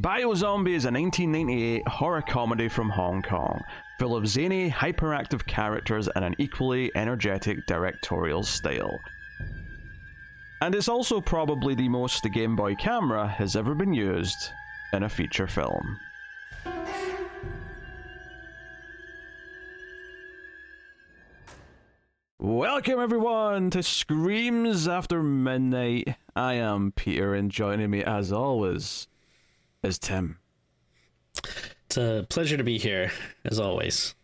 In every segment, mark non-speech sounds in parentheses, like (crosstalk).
Biozombie is a 1998 horror comedy from Hong Kong, full of zany, hyperactive characters and an equally energetic directorial style. And it's also probably the most the Game Boy camera has ever been used in a feature film. Welcome everyone to Screams After Midnight. I am Peter, and joining me as always is Tim. It's a pleasure to be here, as always.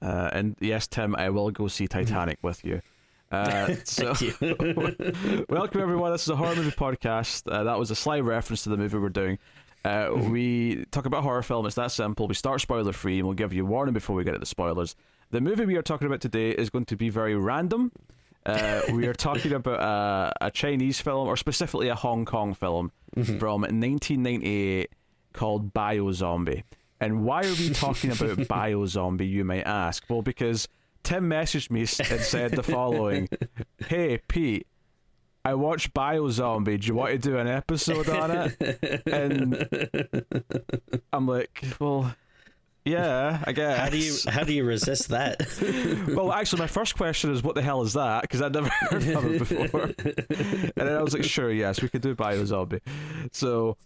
Uh, and yes, Tim, I will go see Titanic with you. Uh, (laughs) so, you. (laughs) welcome everyone. This is a horror movie podcast. Uh, that was a sly reference to the movie we're doing. Uh, we talk about horror film. It's that simple. We start spoiler free, and we'll give you a warning before we get at the spoilers. The movie we are talking about today is going to be very random. Uh, we are talking about uh, a Chinese film, or specifically a Hong Kong film from 1998 called Bio Zombie. And why are we talking about (laughs) Bio Zombie, you might ask? Well, because Tim messaged me and said the following Hey, Pete, I watched Bio Zombie. Do you want to do an episode on it? And I'm like, well, yeah, I guess. How do you how do you resist that? (laughs) Well, actually, my first question is, what the hell is that? Because I'd never (laughs) heard of it before. and then I was like, sure, yes, we could do Biozombie. So,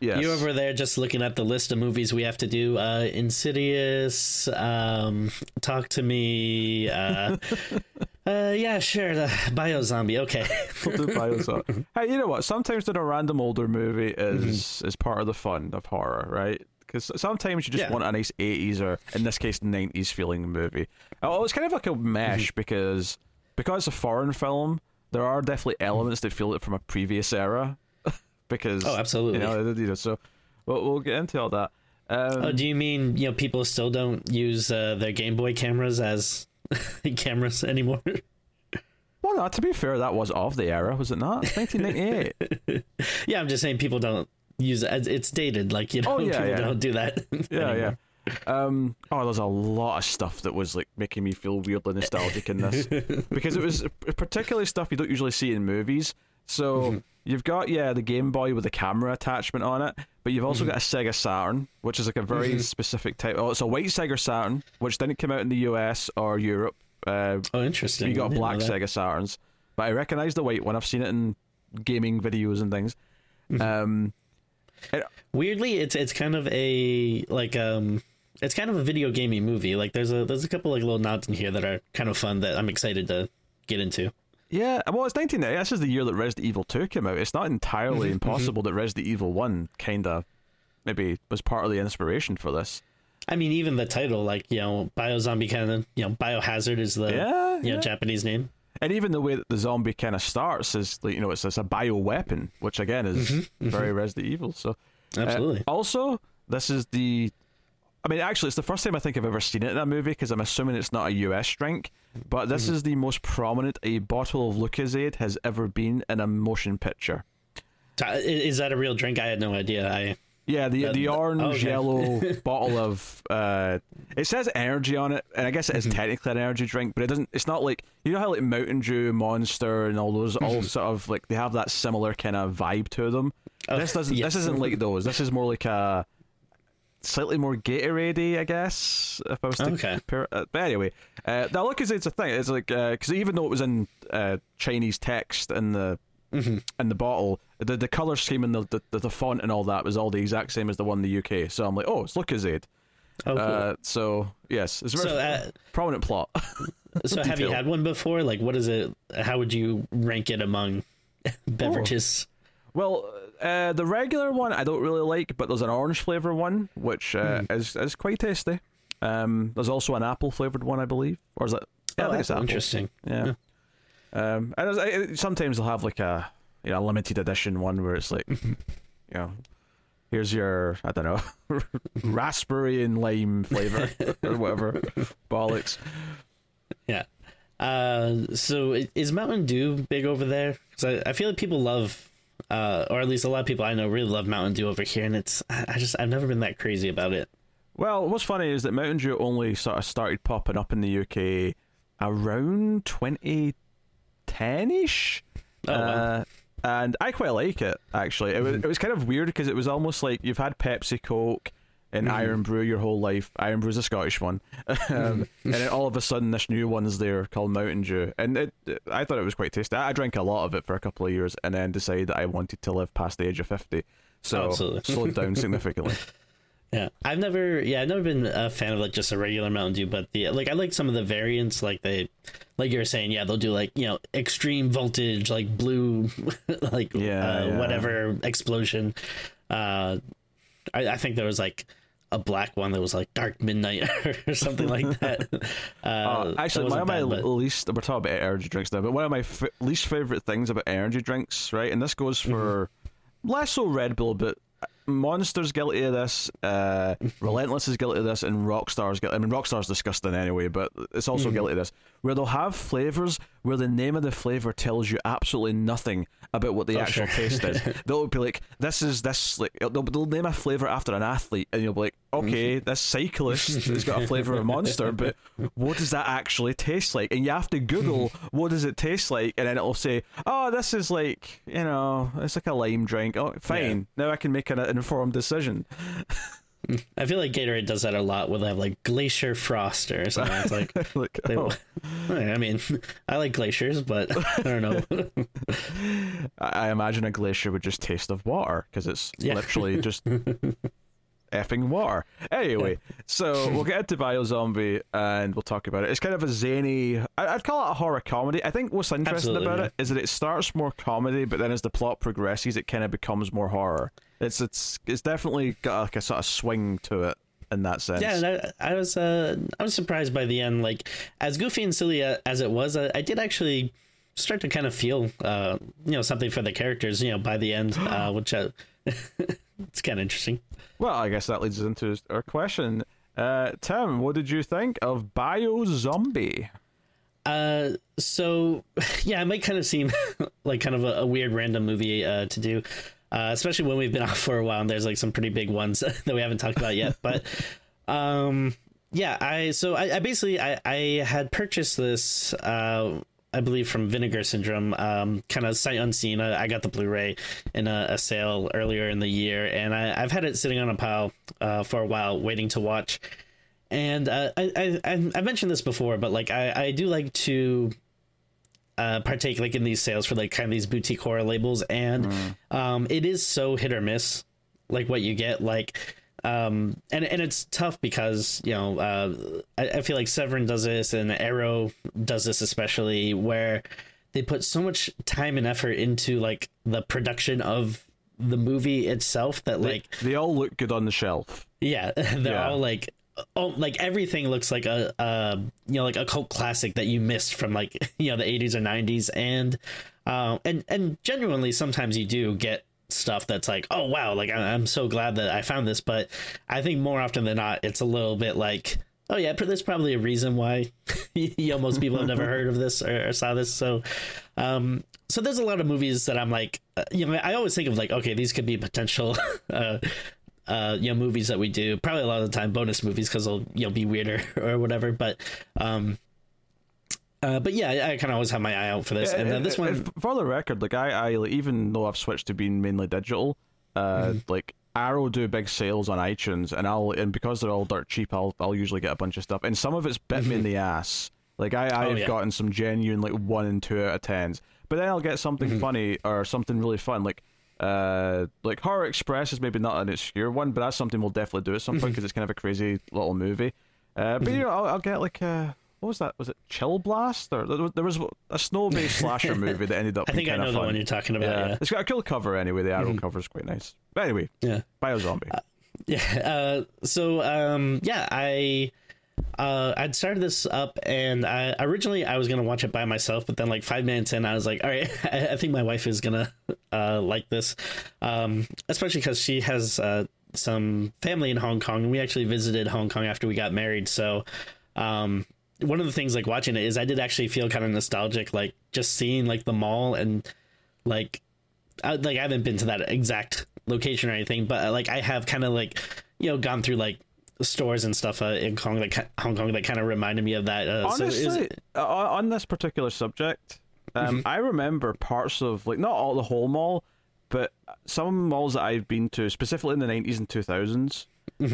yes. You over there just looking at the list of movies we have to do. Uh, Insidious, um, Talk to Me. Uh, (laughs) uh, yeah, sure. The Bio Zombie. Okay. We'll do Biozombie. hey, you know what? Sometimes doing a random older movie is Mm-hmm. is part of the fun of horror, right? Because sometimes you just Yeah. want a nice 80s or, in this case, 90s feeling movie. Oh, it's kind of like a mesh Mm-hmm. because because it's a foreign film, there are definitely elements that feel it from a previous era. (laughs) because Oh, absolutely. You know, you know, so we'll, we'll get into all that. Um, oh, do you mean you know people still don't use uh, their Game Boy cameras as (laughs) cameras anymore? (laughs) well, no, to be fair, that was of the era, was it not? 1998. yeah, I'm just saying people don't use it. It's dated. Like you know, Oh, (laughs) yeah, people yeah. don't do that. (laughs) yeah, anymore. yeah. Um, oh, there's a lot of stuff that was like making me feel weirdly nostalgic in this (laughs) because it was particularly stuff you don't usually see in movies. So Mm-hmm. you've got yeah the Game Boy with the camera attachment on it, but you've Mm-hmm. also got a Sega Saturn, which is like a very specific type. Oh, it's a white Sega Saturn, which didn't come out in the US or Europe. Uh, Oh, interesting. you got black. Sega Saturns, but I recognize the white one. I've seen it in gaming videos and things. Mm-hmm. Um, weirdly it's it's kind of a like um it's kind of a video gaming movie like there's a there's a couple like little nods in here that are kind of fun that i'm excited to get into Yeah, well, it's 1990. This is the year that Resident Evil 2 came out. It's not entirely impossible that Resident Evil 1 kind of maybe was part of the inspiration for this. i mean even the title like you know biozombie kind of you know biohazard is the Yeah, you know yeah. japanese name And even the way that the zombie kind of starts is, you know, it's, it's a bio weapon, which again is mm-hmm, mm-hmm. very Resident Evil. So, uh, absolutely also, this is the. I mean, actually, it's the first time I think I've ever seen it in a movie because I'm assuming it's not a US drink. But this mm-hmm. is the most prominent a bottle of Lucozade has ever been in a motion picture. Is that a real drink i had no idea i Yeah, the Uh, the th- orange okay. yellow (laughs) bottle of uh, it says energy on it, and I guess it is Mm-hmm. technically an energy drink, but it doesn't. It's not like you know how like Mountain Dew, Monster, and all those all Mm-hmm. sort of like they have that similar kind of vibe to them. Oh, this doesn't. yes. This isn't like those. This is more like a slightly more Gatorade, I guess. If I was to Okay. compare it. Uh, But anyway, uh, now look, is it's a thing. It's like because even though it was in uh, Chinese text in the Mm-hmm. in the bottle, the the color scheme and the, the the font and all that was all the exact same as the one in the UK. So I'm like, oh, it's Lucozade. oh cool. Uh, so yes, it's a very so uh, prominent plot. (laughs) so have you had one before like what is it how would you rank it among (laughs) beverages well, uh, the regular one I don't really like, but there's an orange flavor one which uh, Hmm. is is quite tasty. Um, there's also an apple flavored one, I believe, or is it? Yeah, I oh think it's apple. interesting Yeah. Um, and I- sometimes they'll have like a you know a limited edition one where it's like (laughs) you know here's your I don't know (laughs) raspberry and lime flavor or whatever (laughs) bollocks. Yeah. Uh, so is Mountain Dew big over there? Because I, I feel like people love, uh, or at least a lot of people I know really love Mountain Dew over here, and it's I just I've never been that crazy about it. Well, what's funny is that Mountain Dew only sort of started popping up in the UK around 2010 ish. Oh, wow. uh, and I quite like it actually. It was Mm-hmm. it was kind of weird because it was almost like you've had Pepsi, Coke, and Mm-hmm. Irn-Bru your whole life. Irn-Bru's a Scottish one, (laughs) um, Mm-hmm. and then all of a sudden this new one's there called Mountain Dew, and it, I thought it was quite tasty. I drank a lot of it for a couple of years, and then decided that I wanted to live past the age of fifty, so Absolutely. slowed down (laughs) significantly. Yeah, I've never, yeah, I've never been a fan of like just a regular Mountain Dew, but the like I like some of the variants, like they, like you were saying, yeah, they'll do like you know extreme voltage, like blue, (laughs) like Yeah, uh, yeah. whatever explosion. Uh, I, I think there was like a black one that was like dark midnight (laughs) or something like (laughs) that. Uh, Uh, actually, one of my bad, but- least we're talking about energy drinks now, but one of my f- least favorite things about energy drinks, right? And this goes for Mm-hmm. less so Red Bull, but Monster's guilty of this, uh, (laughs) Relentless is guilty of this, and Rockstar's guilty. I mean, Rockstar's disgusting anyway, but it's also Mm-hmm. guilty of this, where they'll have flavors where the name of the flavor tells you absolutely nothing about what the Oh, actual sure. taste is. (laughs) They'll be like, "This is this," like they'll, they'll name a flavor after an athlete, and you'll be like, mm-hmm. "Okay, this cyclist (laughs) has got a flavor of Monster, but what does that actually taste like?" And you have to Google (laughs) what does it taste like, and then it'll say, "Oh, this is like you know, it's like a lime drink." Oh, fine, now I can make an informed decision. I feel like Gatorade does that a lot where they have like Glacier Frost or something. It's like, (laughs) like, they, oh, I mean, I like glaciers, but (laughs) I don't know. (laughs) I I imagine a glacier would just taste of water because it's Yeah. literally just effing water. Anyway, so we'll get into Biozombie and we'll talk about it. It's kind of a zany, I- I'd call it a horror comedy. I think what's interesting Absolutely, about yeah. it is that it starts more comedy, but then as the plot progresses, it kind of becomes more horror. It's it's it's definitely got like a sort of swing to it in that sense. Yeah, and I, I was uh, I was surprised by the end. Like as goofy and silly uh, as it was, I, I did actually start to kind of feel uh, you know something for the characters. You know, by the end, uh, which uh, (laughs) it's kind of interesting. Well, I guess that leads us into our question. Uh, Tim, what did you think of Biozombie? Uh, so (laughs) yeah, it might kind of seem (laughs) like kind of a, a weird random movie uh, to do, uh, especially when we've been off for a while and there's like some pretty big ones that we haven't talked about yet. But um, yeah, I so I, I basically I, I had purchased this. Uh, I believe from Vinegar Syndrome, um, kind of sight unseen. I, I got the Blu-ray in a, a sale earlier in the year, and I, I've had it sitting on a pile uh, for a while, waiting to watch and uh, I, I I mentioned this before, but like I I do like to uh, partake like in these sales for like kind of these boutique horror labels, and um, it is so hit or miss, like what you get, like. Um, and and it's tough because you know uh, I, I feel like Severin does this and Arrow does this especially where they put so much time and effort into like the production of the movie itself that like they all look good on the shelf. yeah, (laughs) they're Yeah. all like, oh, like everything looks like a, uh, you know, like a cult classic that you missed from like (laughs) you know the eighties or nineties, and, um, and and genuinely sometimes you do get stuff that's like, oh wow, like I- I'm so glad that I found this, but I think more often than not, it's a little bit like. Oh yeah, there's probably a reason why (laughs) you most people have never (laughs) heard of this or, or saw this. So, um, so there's a lot of movies that I'm like, uh, you know, I always think of like, okay, these could be potential, (laughs) uh, uh, you know, movies that we do. Probably a lot of the time bonus movies because they'll you know be weirder or whatever. But, um, uh, but yeah, I, I kind of always have my eye out for this. and then this one, for the record, like I, I like, even though I've switched to being mainly digital, uh, Mm-hmm. like Arrow do big sales on iTunes, and I'll and because they're all dirt cheap, I'll I'll usually get a bunch of stuff, and some of it's bit me in the ass. Like I, I've Mm-hmm. Oh, yeah. gotten some genuine like one and two out of tens, but then I'll get something Mm-hmm. funny or something really fun, like. Uh, like Horror Express is maybe not an obscure one, but that's something we'll definitely do at some point Mm-hmm. because it's kind of a crazy little movie. Uh, but you know, I'll, I'll get like uh, what was that? Was it Chill Blast or there was, a snow-based (laughs) slasher movie that ended up. I think I know the one you're talking about. Yeah. Yeah, Mm-hmm. it's got a cool cover anyway. The Arrow cover is quite nice. But anyway, yeah. Biozombie. yeah uh so um yeah i uh i'd started this up and i originally i was gonna watch it by myself but then like five minutes in i was like all right (laughs) i, I think my wife is gonna uh like this um especially because she has uh some family in hong kong and we actually visited hong kong after we got married so um one of the things like watching it is i did actually feel kind of nostalgic like just seeing like the mall and like I, like I haven't been to that exact location or anything, but uh, like I have kind of like you know gone through like stores and stuff uh, in Hong that ki- Hong Kong that kind of reminded me of that. Uh, so was- Honestly, uh, on this particular subject, Um, I remember parts of like not all the whole mall, but some malls that I've been to, specifically in the nineties and two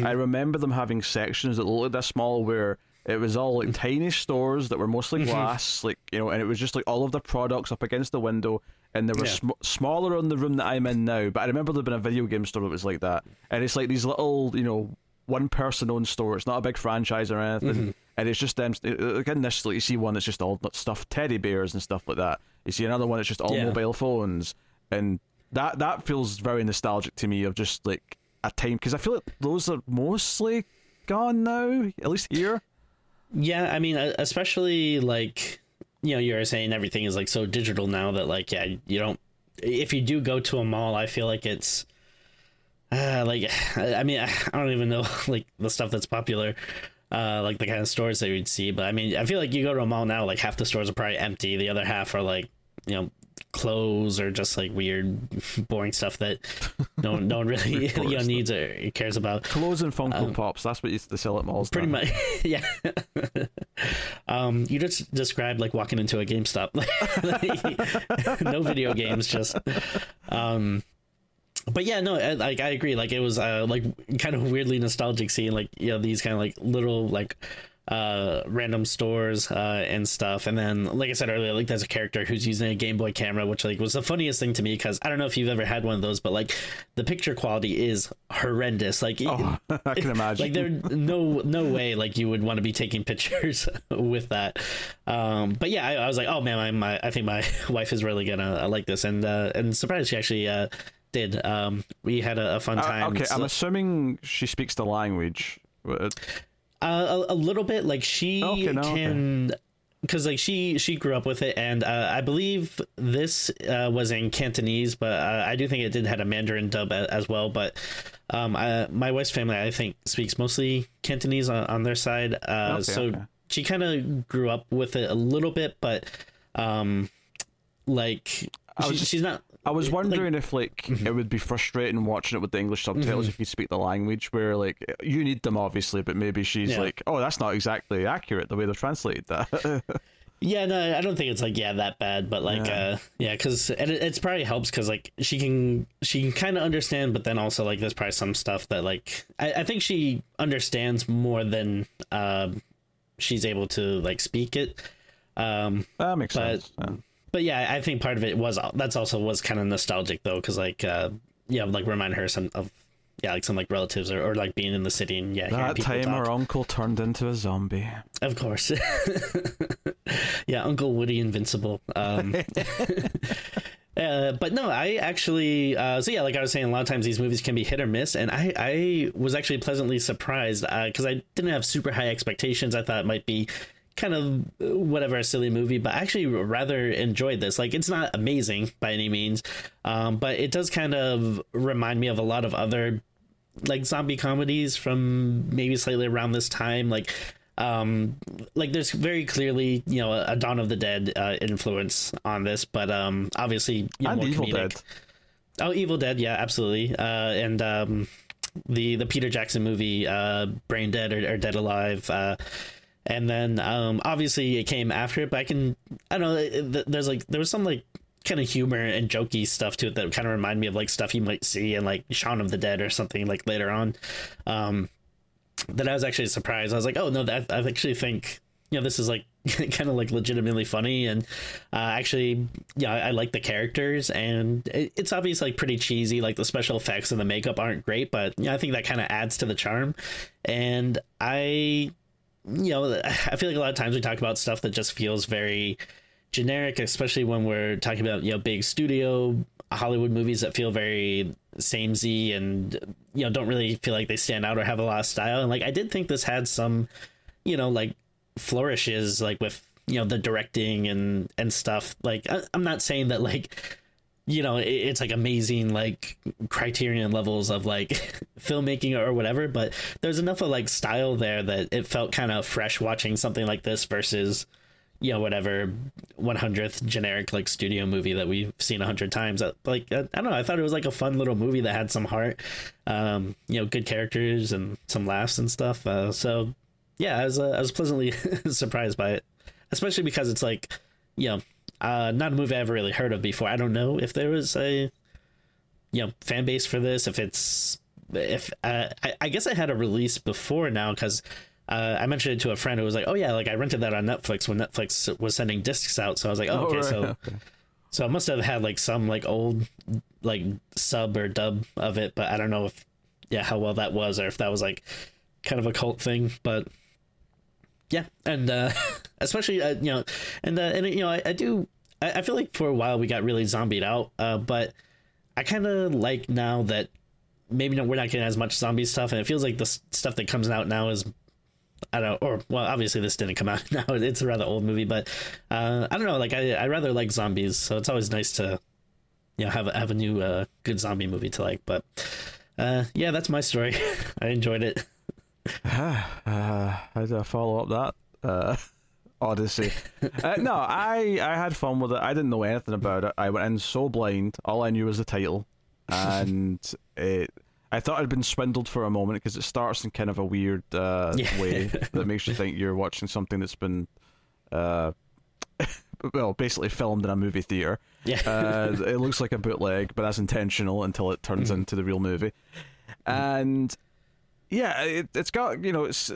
I remember them having sections that looked this small where it was all like tiny stores that were mostly mm-hmm. glass, like you know, and it was just like all of the products up against the window, and they were Yeah. sm- smaller on the room that I'm in now. But I remember there being a video game store that was like that, and it's like these little, you know, one person owned store. It's not a big franchise or anything, mm-hmm. and it's just them. Uh, like in this, like you see one that's just all stuffed teddy bears and stuff like that. You see another one that's just all Yeah. mobile phones, and that that feels very nostalgic to me of just like a time because I feel like those are mostly gone now, at least here. Yeah, I mean, especially like you know, you were saying everything is like so digital now that like yeah, you don't. If you do go to a mall, I feel like it's. Uh, like (sighs) I mean I don't even know (laughs) like the stuff that's popular uh like the kind of stores that you'd see but I mean I feel like you go to a mall now like half the stores are probably empty the other half are like you know clothes or just like weird (laughs) boring stuff that no one no one (laughs) really (laughs) you know, needs or cares about Clothes and Funko Pops. That's what used to sell at malls. pretty now. much yeah um you just described like walking into a gamestop no video games just um but yeah no I- like i agree like it was uh like kind of weirdly nostalgic seeing like you know these kind of like little like uh random stores uh and stuff. And then like i said earlier like there's a character who's using a game boy camera which like was the funniest thing to me because i don't know if you've ever had one of those but like the picture quality is horrendous. Like Oh, (laughs) I can imagine. (laughs) like there no no (laughs) way like you would want to be taking pictures with that. Um but yeah I, I was like oh man my, my i think my wife is really gonna uh, like this. And uh and surprised she actually uh did. Um we had a, a fun Uh, time. okay, So- I'm assuming she speaks the language. Uh, a, a little bit like she Okay, no, okay. can because like she she grew up with it and uh, i believe this uh, was in cantonese but uh, i do think it did had a mandarin dub a, as well but um I, my wife's family i think speaks mostly cantonese on, on their side uh Okay, so okay. she kind of grew up with it a little bit but um like she, was- she's not I was like- wondering if like Mm-hmm. it would be frustrating watching it with the English subtitles if you speak the language, where like you need them obviously, but maybe she's Yeah. like, oh, that's not exactly accurate the way they've translated that. (laughs) Yeah, no, I don't think it's like yeah that bad, but like Yeah. uh yeah, because it it's probably helps because like she can she can kind of understand, but then also like there's probably some stuff that like I, I think she understands more than um she's able to like speak it. Um, that makes But- sense. Yeah. But yeah, I think part of it was that's also was kind of nostalgic though, because like uh yeah, like remind her some of yeah like some like relatives or, or like being in the city and yeah That time talk. our uncle turned into a zombie. Of course. (laughs) yeah, Uncle Woody Invincible. Um, (laughs) uh, but no, I actually, uh, so yeah, like I was saying, a lot of times these movies can be hit or miss. And I, I was actually pleasantly surprised uh, because I didn't have super high expectations. I thought it might be kind of uh, whatever a silly movie but I actually rather enjoyed this like it's not amazing by any means um, but it does kind of remind me of a lot of other like zombie comedies from maybe slightly around this time like um like there's very clearly you know a dawn of the dead uh, influence on this but um obviously you know, Evil comedic. Dead. oh evil dead yeah absolutely uh and um the the peter jackson movie uh brain dead or, or dead alive uh and then um obviously it came after it but i can i don't know there's like there was some like kind of humor and jokey stuff to it that kind of remind me of like stuff you might see in like Shaun of the Dead or something like later on. Um, that I was actually surprised. I was like, oh no, that I actually think you know this is like (laughs) kind of like legitimately funny and uh, actually yeah I, I like the characters and it, it's obviously like pretty cheesy like the special effects and the makeup aren't great but yeah I think that kind of adds to the charm and I you know I feel like a lot of times we talk about stuff that just feels very generic, especially when we're talking about you know big studio Hollywood movies that feel very samey and you know don't really feel like they stand out or have a lot of style. And like I did think this had some, you know, like flourishes like with you know the directing and and stuff. Like I, I'm not saying that like you know it, it's like amazing like criterion levels of like (laughs) filmmaking or whatever but there's enough of like style there that it felt kind of fresh watching something like this versus you know whatever 100th generic like studio movie that we've seen a hundred times. Uh, like I, I don't know i thought it was like a fun little movie that had some heart um you know good characters and some laughs and stuff uh, so yeah i was uh, i was pleasantly (laughs) surprised by it especially because it's like you know Uh, not a movie I ever really heard of before. I don't know if there was a you know fan base for this. If it's if uh, I, I guess I had a release before now because uh, I mentioned it to a friend who was like, "Oh yeah, like I rented that on Netflix when Netflix was sending discs out." So I was like, "Oh, okay, right, so (laughs) okay. so I must have had like some like old like sub or dub of it, but I don't know if yeah how well that was or if that was like kind of a cult thing, but yeah, and uh, (laughs) especially uh, you know, and uh, and you know, I, I do I, I feel like for a while we got really zombied out, uh, but I kind of like now that maybe no, we're not getting as much zombie stuff, and it feels like the stuff that comes out now is I don't know, or well, obviously this didn't come out (laughs) now. It's a rather old movie, but uh, I don't know. Like I, I rather like zombies, so it's always nice to, you know, have a, have a new uh, good zombie movie to like. But uh, yeah, that's my story. (laughs) I enjoyed it. (sighs) uh, how do I follow up that? (laughs) Odyssey. uh, no, I I had fun with it. I didn't know anything about it. I went in so blind. All I knew was the title, and (laughs) it. I thought I'd been swindled for a moment because it starts in kind of a weird uh, Yeah. way (laughs) that makes you think you're watching something that's been, uh, (laughs) well, basically filmed in a movie theater. Yeah, Uh, it looks like a bootleg, but that's intentional until it turns into the real movie. And yeah, it, it's got you know, it's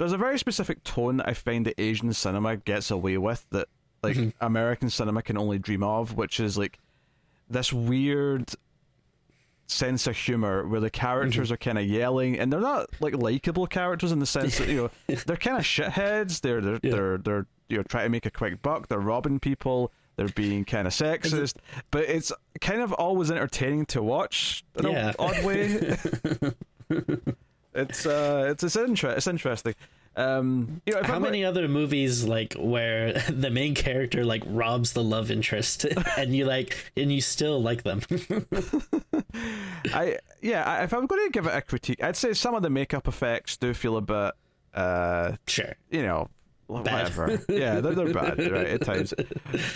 there's a very specific tone I find that Asian cinema gets away with that like mm-hmm. American cinema can only dream of, which is like this weird sense of humor where the characters mm-hmm. are kind of yelling and they're not like likable characters in the sense that you know (laughs) they're kind of shitheads. They're they're, Yeah. they're they're you know trying to make a quick buck. They're robbing people. They're being kind of sexist. But it's kind of always entertaining to watch in Yeah. an odd way (laughs) (laughs) it's uh it's it's, inter- it's interesting um you know How I'm many other movies like where (laughs) the main character like robs the love interest (laughs) and you like and you still like them? (laughs) I yeah, I, if I'm going to give it a critique, I'd say some of the makeup effects do feel a bit, uh, sure. you know, Bad. whatever. yeah, they're, they're bad right at times,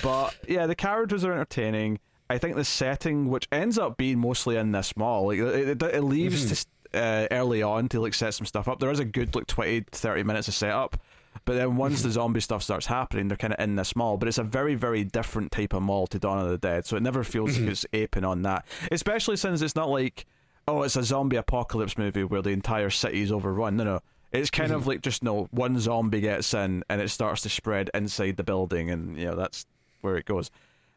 but yeah, the characters are entertaining. I think the setting, which ends up being mostly in this mall, like it, it, it leaves to s- uh, early on to like set some stuff up. There is a good like 20, 30 minutes of setup. But then once the zombie stuff starts happening, they're kind of in this mall. But it's a very, very different type of mall to Dawn of the Dead. So it never feels like it's aping on that. Especially since it's not like, oh, it's a zombie apocalypse movie where the entire city is overrun. No, no. It's kind of like just no one zombie gets in and it starts to spread inside the building, and you know that's where it goes.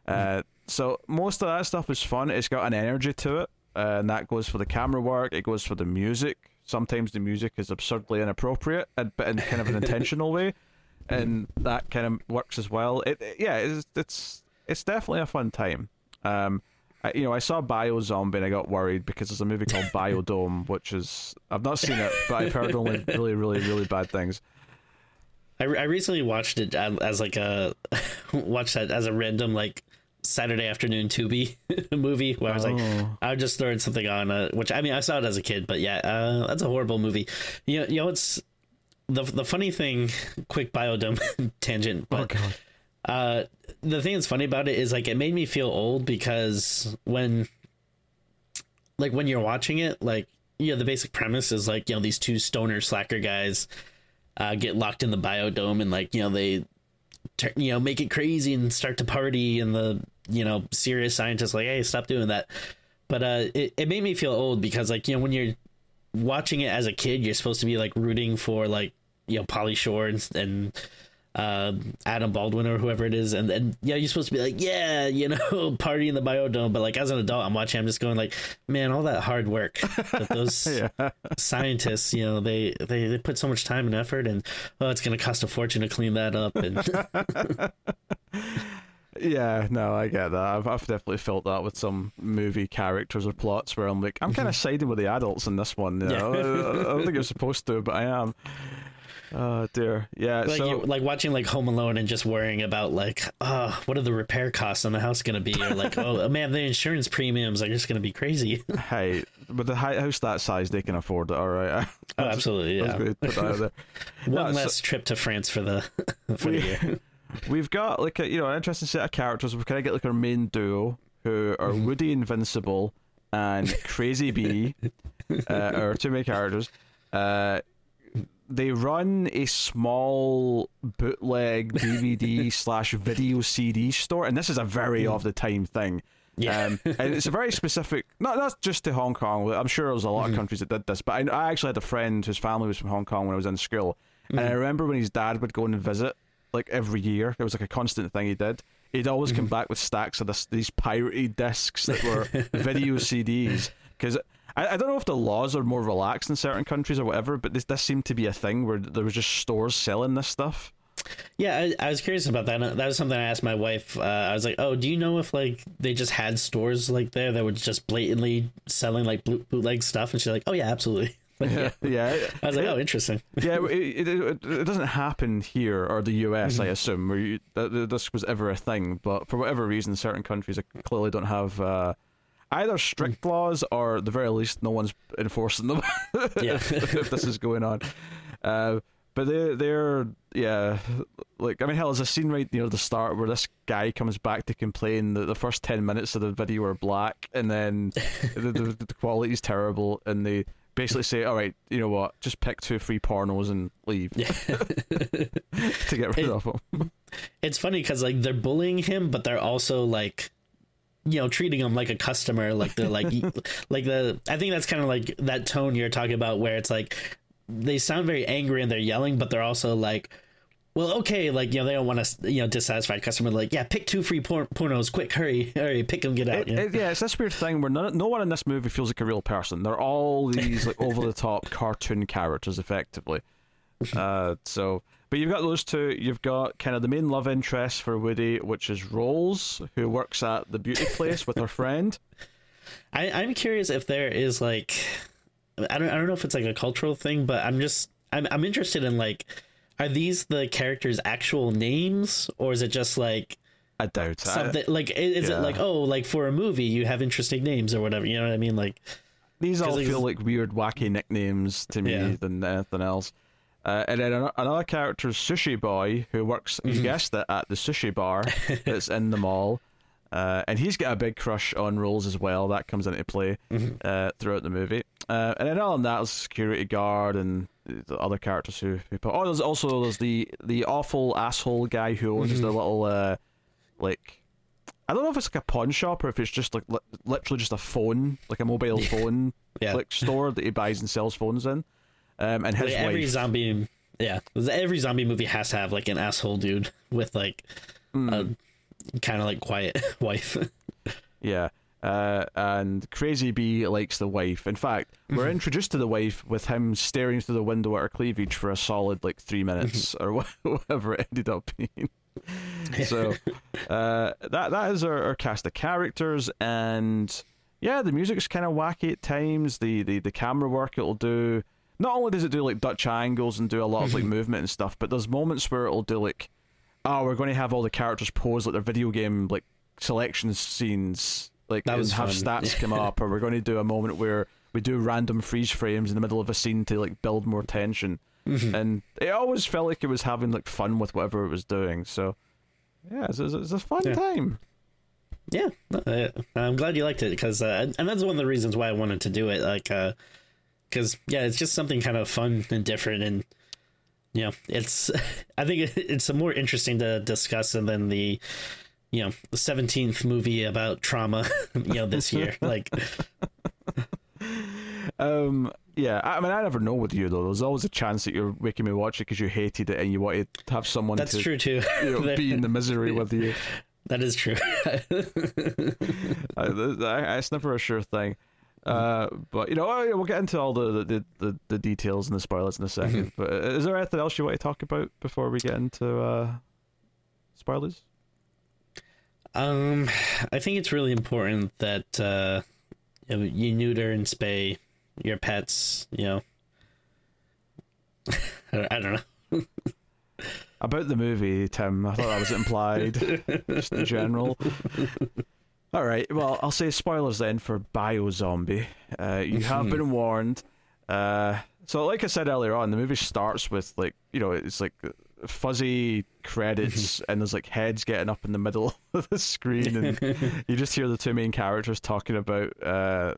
Uh, so most of that stuff is fun. It's got an energy to it, uh, and that goes for the camera work. It goes for the music. Sometimes the music is absurdly inappropriate, but in kind of an (laughs) intentional way, and that kind of works as well. It, it- yeah, it's it's it's definitely a fun time. Um, I, you know, I saw Bio Zombie and I got worried because there's a movie called (laughs) Biodome, which is I've not seen it, but I've heard only really, really, really bad things. I, I recently watched it as, as like a (laughs) watched that as a random like Saturday afternoon Tubi (laughs) movie where I was like Oh. I was just throwing something on uh, which I mean I saw it as a kid but yeah uh, that's a horrible movie you know, you know it's the the funny thing (laughs) quick biodome (laughs) tangent but God. uh the thing that's funny about it is like it made me feel old because when like when you're watching it like you know the basic premise is like you know these two stoner slacker guys uh, get locked in the biodome and like you know they you know make it crazy and start to party and the you know serious scientists like hey stop doing that but uh it, it made me feel old because like you know when you're watching it as a kid you're supposed to be like rooting for like you know Pauly Shore and, and uh, Adam Baldwin or whoever it is, and then yeah, you're supposed to be like, yeah, you know, (laughs) party in the biodome. But like as an adult, I'm watching, I'm just going like, man, all that hard work that those (laughs) Yeah. scientists, you know, they, they they put so much time and effort, and oh, it's gonna cost a fortune to clean that up. And (laughs) Yeah, no, I get that. I've, I've definitely felt that with some movie characters or plots where I'm like, I'm kind of mm-hmm. siding with the adults in this one. You know? I, I don't think you're supposed to, but I am. Oh dear. Yeah. like so you, like watching like Home Alone and just worrying about like, oh, what are the repair costs on the house gonna be, or like, oh (laughs) man, the insurance premiums are just gonna be crazy. (laughs) hey, with the house that size, they can afford it. All right. (laughs) oh, absolutely, yeah. put that out there. One No, so- less trip to France for the for the year. We've got like a you know an interesting set of characters. We kind of get like our main duo who are Mm-hmm. Woody Invincible and Crazy Bee, (laughs) uh, our two main characters. Uh, they run a small bootleg DVD (laughs) slash video CD store, and this is a very of the time thing. Yeah. Um, and it's a very (laughs) specific, not not just to Hong Kong. I'm sure there's a lot of countries that did this, but I, I actually had a friend whose family was from Hong Kong when I was in school, and I remember when his dad would go and visit, like every year, it was like a constant thing he did. He'd always come back with stacks of this, these pirated discs that were (laughs) video CDs because. I, I don't know if the laws are more relaxed in certain countries or whatever, but this this seemed to be a thing where there was just stores selling this stuff. Yeah, I, I was curious about that. That was something I asked my wife. Uh, I was like, "Oh, do you know if like they just had stores like there that were just blatantly selling like bootleg stuff?" And she's like, "Oh yeah, absolutely." (laughs) Yeah, (laughs) yeah. I was like, "Oh, interesting." (laughs) yeah, it, it, it, it doesn't happen here or the US, Mm-hmm. I assume, where you, that, this was ever a thing. But for whatever reason, certain countries clearly don't have uh, either strict Mm. laws or, at the very least, no one's enforcing them. Yeah. if, if this is going on. Uh, but they they're yeah, like I mean, hell, there's a scene right near the start where this guy comes back to complain that the first ten minutes of the video are black, and then the, the, the quality is terrible, and they basically say, "All right, you know what? Just pick two three pornos and leave Yeah. (laughs) to get rid It- of them." it's funny because like they're bullying him, but they're also like, you know, treating him like a customer. Like they're like, (laughs) like the. I think that's kind of like that tone you're talking about, where it's like they sound very angry and they're yelling, but they're also like. Well, okay, like you know, they don't want to, you know, dissatisfied customer. Like, yeah, pick two free por- pornos, quick, hurry, hurry, pick them, get out. It- you know? it- yeah, it's this weird thing where no, no one in this movie feels like a real person. They're all these like (laughs) over the top cartoon characters, effectively. Uh, so, but you've got those two. You've got kind of the main love interest for Woody, which is Rolls, who works at the beauty place with her friend. (laughs) I, I'm curious if there is like, I don't, I don't know if it's like a cultural thing, but I'm just, I'm, I'm interested in like, are these the characters' actual names, or is it just like I doubt something like, is yeah. it like, oh, like for a movie you have interesting names or whatever? You know what I mean? Like, These all feel like weird, wacky nicknames to me Yeah. than anything else. Uh, and then another character is Sushi Boy, who works, Mm-hmm. you guessed it, at the sushi bar (laughs) that's in the mall. Uh, and he's got a big crush on Rolls as well. That comes into play Mm-hmm. uh, throughout the movie. Uh, and then other than that, there's security guard and the other characters who, who put. Oh, there's also there's the the awful asshole guy who owns Mm-hmm. the little uh, like I don't know if it's like a pawn shop or if it's just like li- literally just a phone, like a mobile phone (laughs) Yeah. like store that he buys and sells phones in. Um, and his like every wife. zombie, yeah, every zombie movie has to have like an asshole dude (laughs) with like Hmm. a kind of like quiet (laughs) wife. Yeah. Uh, and Crazy Bee likes the wife. In fact, Mm-hmm. we're (laughs) introduced to the wife with him staring through the window at her cleavage for a solid like three minutes (laughs) or whatever it ended up being. so uh, that that is our, our cast of characters, and yeah, the music's kind of wacky at times. The, the the camera work it'll do. Not only does it do like Dutch angles and do a lot of like movement and stuff, but there's moments where it'll do like, oh, we're going to have all the characters pose like their video game like selection scenes, like That was have fun. stats (laughs) come up, or we're going to do a moment where we do random freeze frames in the middle of a scene to like build more tension. Mm-hmm. And it always felt like it was having like fun with whatever it was doing. So yeah, it's, it's, a fun Yeah. time. Yeah, uh, I'm glad you liked it because, uh, and that's one of the reasons why I wanted to do it. Like, because yeah, it's just something kind of fun and different, and you know, it's (laughs) I think it's more interesting to discuss than the you know the 17th movie about trauma (laughs) you know this year. (laughs) Like, Um, yeah, I mean, I never know with you though. There's always a chance that you're making me watch it because you hated it and you wanted to have someone that's to true too. you know, be in the misery with you. that is true. I, I, it's never a sure thing. Uh, but you know, oh, we'll get into all the the, the, the details and the spoilers in a 2nd But uh, is there anything else you want to talk about before we get into uh, spoilers? Um, I think it's really important that uh, you neuter and spay your pets. You know, I (laughs) don't, I don't know. About the movie, Tim. I thought that was implied. Just in general. (laughs) All right. Well, I'll say spoilers then for Biozombie. Uh, you have been warned. Uh, so, like I said earlier on, the movie starts with like you know it's like fuzzy credits and there's like heads getting up in the middle (laughs) of the screen and (laughs) you just hear the two main characters talking about uh,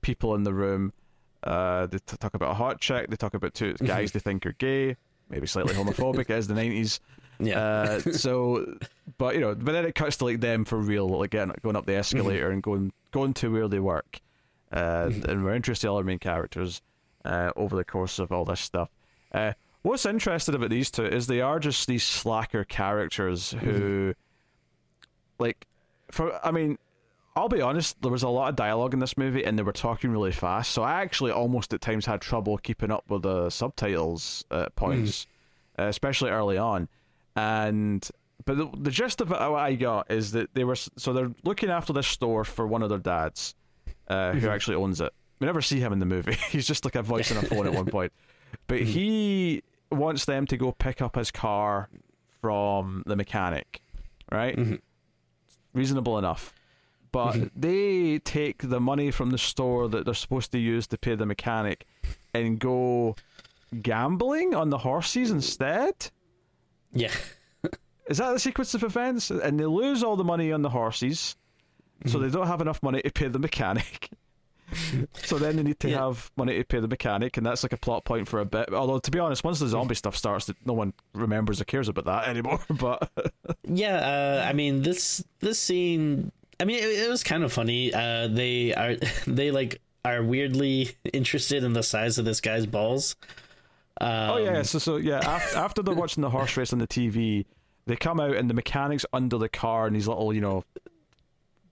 people in the room Uh, they t- talk about a hot chick. They talk about two guys they think are gay, maybe slightly homophobic as the nineties. Yeah. Uh, (laughs) so, but you know, but then it cuts to like them for real, like getting, going up the escalator and going going to where they work, uh, and we're interested in all our main characters uh, over the course of all this stuff. Uh, what's interesting about these two is they are just these slacker characters who, like, for I mean, I'll be honest, there was a lot of dialogue in this movie and they were talking really fast, so I actually almost at times had trouble keeping up with the subtitles at points, uh, especially early on. And but the, the gist of it, what I got is that they were so they're looking after this store for one of their dads, uh, who mm-hmm. actually owns it. We never see him in the movie. (laughs) He's just like a voice on a phone at one (laughs) point. But mm-hmm. he wants them to go pick up his car from the mechanic, right? Mm-hmm. Reasonable enough. But they take the money from the store that they're supposed to use to pay the mechanic and go gambling on the horses instead. Yeah. (laughs) Is that the sequence of events? And they lose all the money on the horses, so they don't have enough money to pay the mechanic. (laughs) so then they need to Yeah. have money to pay the mechanic, and that's like a plot point for a bit. Although to be honest, once the zombie stuff starts, no one remembers or cares about that anymore. (laughs) But Yeah, uh, I mean this this scene. I mean, it, it was kind of funny. Uh, they are they like are weirdly interested in the size of this guy's balls. Um, oh yeah, so so yeah, after, (laughs) after they're watching the horse race on the TV, they come out and the mechanic's under the car and these little you know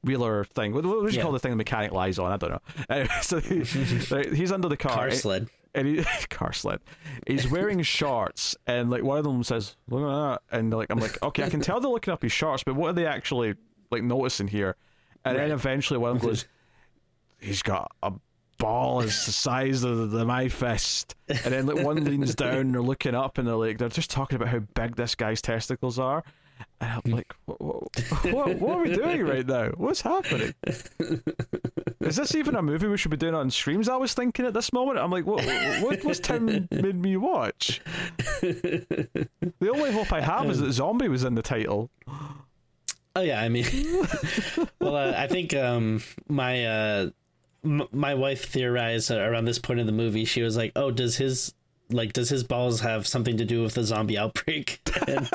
wheeler thing. What, what would you Yeah. call the thing the mechanic lies on? I don't know. (laughs) Anyway, so he, (laughs) he's under the car. car sled. and he car sled. He's wearing shorts, and like one of them says, "Look at that," and like I'm like, okay, I can tell they're looking up his shorts, but what are they actually like noticing here? And then eventually one of them goes, "He's got a ball is the size of the, my fist," and then like one leans down, and they're looking up, and they're like, they're just talking about how big this guy's testicles are. And I'm like, what, what, what are we doing right now? What's happening? Is this even a movie we should be doing on Screams? I was thinking at this moment. I'm like, what, what what's Tim made me watch? The only hope I have is that zombie was in the title. Oh yeah, I mean, (laughs) well, uh, I think um, my uh, m- my wife theorized around this point in the movie. She was like, "Oh, does his like does his balls have something to do with the zombie outbreak?" (laughs) And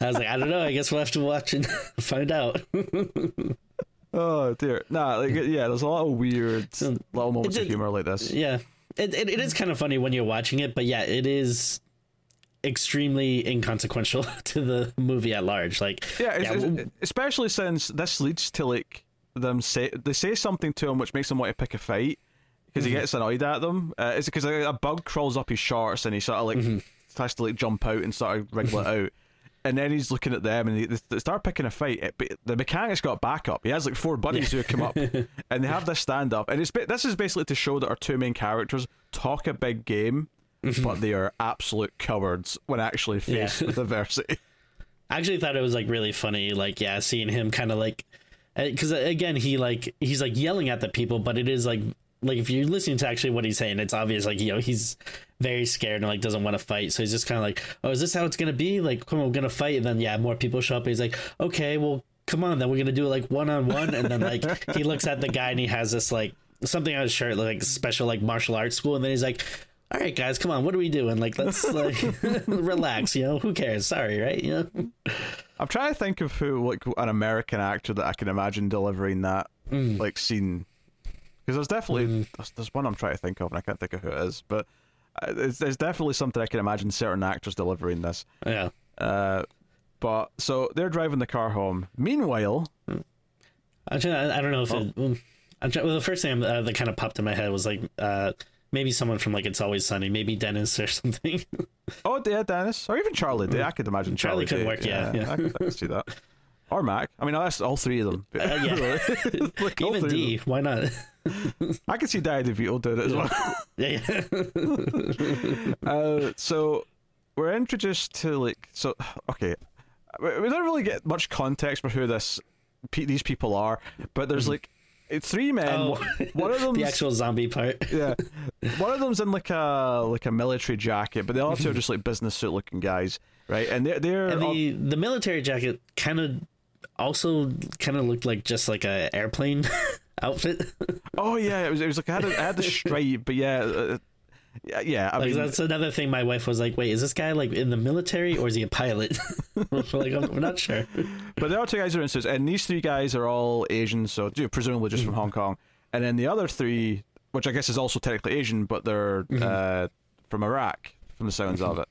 I was like, "I don't know. I guess we'll have to watch and (laughs) find out." (laughs) Oh dear, nah, like yeah, there's a lot of weird um, little moments of humor like this. yeah, it, it it is kind of funny when you're watching it, but yeah, it is extremely inconsequential to the movie at large. Like, Yeah, it's- especially since this leads to like them say they say something to him which makes him want to pick a fight because he mm-hmm. gets annoyed at them. Uh, it's because a, a bug crawls up his shorts and he sort of like mm-hmm. tries to like jump out and sort of wriggle it (laughs) out. And then he's looking at them and they, they start picking a fight. It- But the mechanic's got backup. He has like four buddies who come up (laughs) and they have this stand up. And it's this is basically to show that our two main characters talk a big game, mm-hmm. but they are absolute cowards when actually faced Yeah. with (laughs) adversity. I actually thought it was like really funny like yeah seeing him kind of like because uh, again he like he's like yelling at the people but it is like like if you're listening to actually what he's saying it's obvious like you know he's very scared and like doesn't want to fight. So he's just kind of like oh is this how it's gonna be? Like come on we're gonna fight. And then yeah more people show up he's like okay well come on then we're gonna do it like one on one and then like he looks at the guy and he has this like something on his shirt like special like martial arts school. And then he's like all right guys come on what are we doing? Like let's like (laughs) relax you know? Who cares? Sorry right? You know I'm trying to think of who, like, an American actor that I can imagine delivering that, Mm. like, scene. Because there's definitely there's, there's one I'm trying to think of, and I can't think of who it is. But uh, there's, there's definitely something I can imagine certain actors delivering this. yeah Uh, but so they're driving the car home. Meanwhile, I'm trying, I, I don't know if Oh. it, I'm trying, well, the first thing uh, that kind of popped in my head was like uh, maybe someone from like It's Always Sunny, maybe Dennis or (laughs) something. oh yeah, Dennis, or even Charlie Day. I could imagine Charlie, Charlie could work, yeah, yeah. I, could, I could see that. Or Mac. I mean, that's all three of them. Uh, yeah. (laughs) (laughs) Like, Even Dee, why not? I could see Danny DeVito doing it as well. yeah, yeah. Uh, so we're introduced to like so okay we we don't really get much context for who this these people are but there's like uh, three men Oh, one of (laughs) them the actual zombie part. yeah (laughs) one of them's in like a like a military jacket but the other two are just like business suit looking guys right and they're they're And all- the the military jacket kind of also kind of looked like just like a airplane (laughs) outfit. Oh yeah, it was. It was like I had, a, I had the stripe, but yeah, uh, yeah, yeah. I like mean, that's another thing. My wife was like, "Wait, is this guy like in the military or is he a pilot?" we're (laughs) like, I'm, we're not sure. but there are two guys who are in suits, and these three guys are all Asian, so presumably just from mm-hmm. Hong Kong. And then the other three, which I guess is also technically Asian, but they're mm-hmm. uh, from Iraq, from the sounds of mm-hmm. it.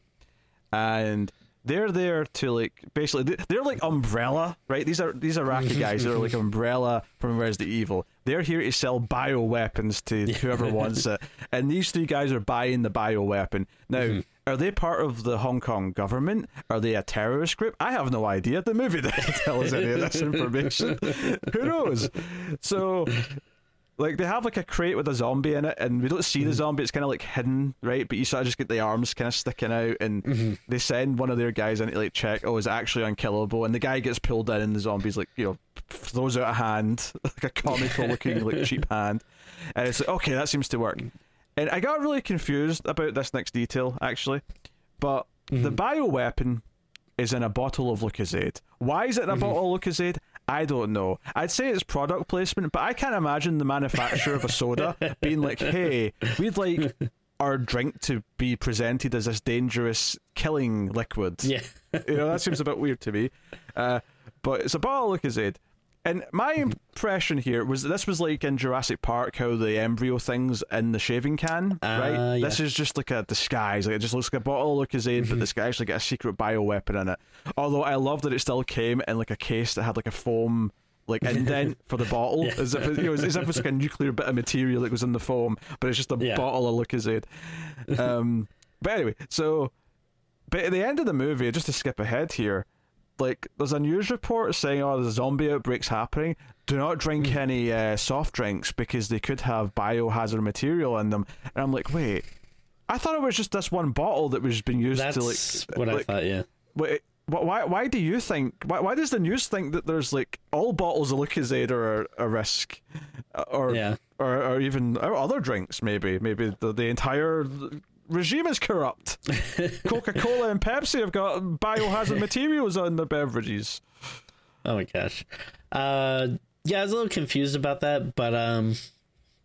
And they're there to like basically they- they're like umbrella, right? These are these Iraqi mm-hmm. guys that are like mm-hmm. umbrella from Resident Evil. They're here to sell bioweapons to (laughs) whoever wants it, and these three guys are buying the bioweapon now. Mm-hmm. Are they part of the Hong Kong government? Are they a terrorist group? I have no idea. The movie doesn't (laughs) tell us any of this information. Who knows? So like they have like a crate with a zombie in it, and we don't see the mm-hmm. zombie. It's kind of like hidden, right? But you sort of just get the arms kind of sticking out, and mm-hmm. they send one of their guys in to like check. Oh, is actually unkillable? And the guy gets pulled in, and the zombie's like you know throws out a hand, (laughs) like a comical looking like (laughs) cheap hand, and it's like okay, that seems to work. Mm. And I got really confused about this next detail actually, but the mm-hmm. bioweapon is in a bottle of Lucozade. Why is it in a bottle of Lucozade? I don't know. I'd say it's product placement, but I can't imagine the manufacturer of a soda (laughs) being like, "Hey, we'd like our drink to be presented as this dangerous killing liquid." Yeah. you know that seems a bit weird to me. Uh, but it's a bottle of Lucozade. And my impression here was that this was like in Jurassic Park, how the embryo things in the shaving can, right? Uh, This is just like a disguise. Like it just looks like a bottle of Lucozade, but this guy actually got a secret bioweapon in it. Although I love that it still came in like a case that had like a foam like indent (laughs) for the bottle, as if it, you know, as if it was like a nuclear bit of material that was in the foam, but it's just a Yeah. bottle of Lucozade. Um, but anyway, so but at the end of the movie, just to skip ahead here, like there's a news report saying, "Oh, the zombie outbreak's happening. Do not drink Hmm. any uh, soft drinks because they could have biohazard material in them." And I'm like, wait, I thought it was just this one bottle that was being used That's to like. what I thought. Yeah. Wait, wh- why? Why do you think? Why, why does the news think that there's like all bottles of Lucozade are a, risk, or Yeah. or, or even or other drinks? Maybe, maybe the the entire regime is corrupt. (laughs) Coca Cola and Pepsi have got biohazard materials on their beverages. Oh my gosh. Uh, yeah, I was a little confused about that, but um,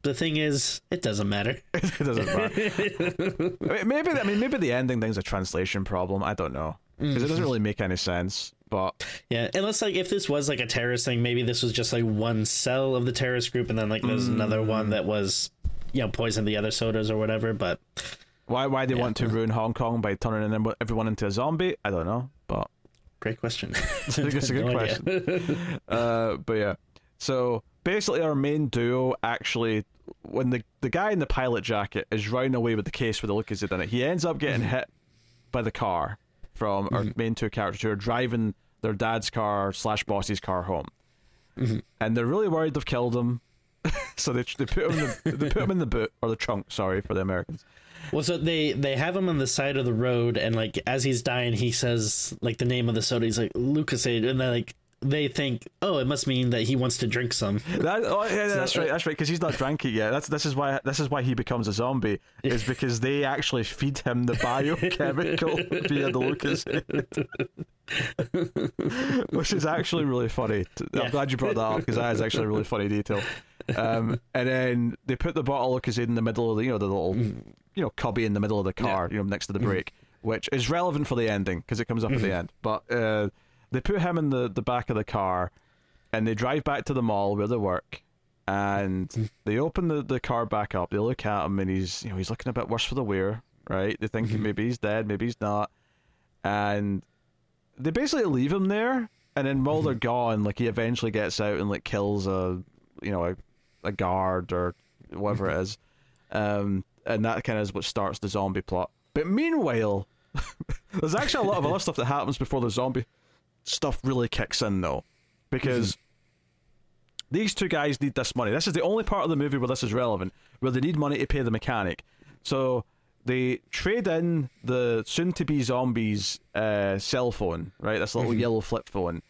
the thing is, it doesn't matter. (laughs) it doesn't matter. (laughs) I mean, maybe I mean maybe the ending thing's a translation problem. I don't know because it doesn't really make any sense. But Yeah, unless like if this was like a terrorist thing, maybe this was just like one cell of the terrorist group, and then like there's another one that was, you know, poisoned the other sodas or whatever. But why why do they want to (laughs) ruin Hong Kong by turning everyone into a zombie? I don't know. But great question. (laughs) It's a good (laughs) No question. uh, but yeah, so basically, our main duo actually, when the the guy in the pilot jacket is running away with the case with the Lucozade in it, he ends up getting mm-hmm. hit by the car from our mm-hmm. main two characters who are driving their dad's car slash boss's car home, mm-hmm. and they're really worried they've killed him. so they, they put him in the, they put him in the boot or the trunk. Sorry for the Americans. Well, so they they have him on the side of the road, and like as he's dying, he says like the name of the soda. He's like Lucozade, and they like they think, oh, it must mean that he wants to drink some. That, oh, yeah, that's So, uh, right. That's right. Because he's not drank it yet. That's this is why this is why he becomes a zombie. Is because they actually feed him the biochemical (laughs) via the Lucas, which is actually really funny. I'm Yeah. glad you brought that up because that is actually a really funny detail. Um, and then they put the bottle of in the middle of the you know the little you know cubby in the middle of the car, you know next to the brake, which is relevant for the ending because it comes up at the end. But uh, they put him in the the back of the car and they drive back to the mall where they work and (laughs) they open the, the car back up. They look at him and he's you know he's looking a bit worse for the wear right? They're thinking mm-hmm. maybe he's dead maybe he's not. And they basically leave him there and then while they're mm-hmm. gone like he eventually gets out and like kills a you know a, a guard or whatever it mm-hmm. is. Um and that kind of is what starts the zombie plot. But meanwhile (laughs) there's actually a lot of other (laughs) stuff that happens before the zombie stuff really kicks in though because these two guys need this money. This is the only part of the movie where this is relevant, where they need money to pay the mechanic. So they trade in the soon-to-be zombies' uh, cell phone, right? This little yellow flip phone,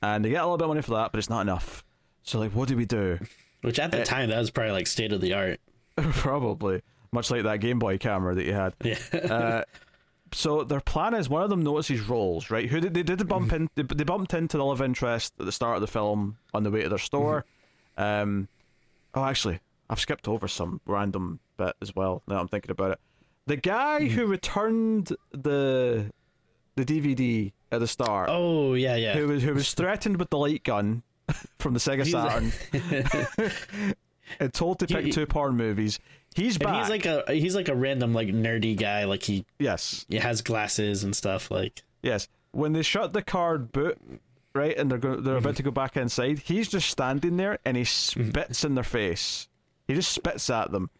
and they get a little bit of money for that, but it's not enough. So like, what do we do? Which at the Uh, time that was probably like state of the art. (laughs) Probably much like that Game Boy camera that you had. Yeah. Uh, (laughs) so their plan is one of them notices Rolls, right? Who did they did the bump in? They, they bumped into the love interest at the start of the film on the way to their store, um, Oh, actually, I've skipped over some random bit as well. Now I'm thinking about it. The guy who returned the the DVD at the start, Oh yeah, yeah. who was who was (laughs) threatened with the light gun (laughs) from the Sega Saturn, (laughs) and told to pick He- two porn movies. He's And back. he's like a he's like a random like nerdy guy. Like he, yes, he has glasses and stuff. Like yes. When they shut the card boot, right, and they're go- they're Mm-hmm. about to go back inside, he's just standing there and he spits in their face. He just spits at them.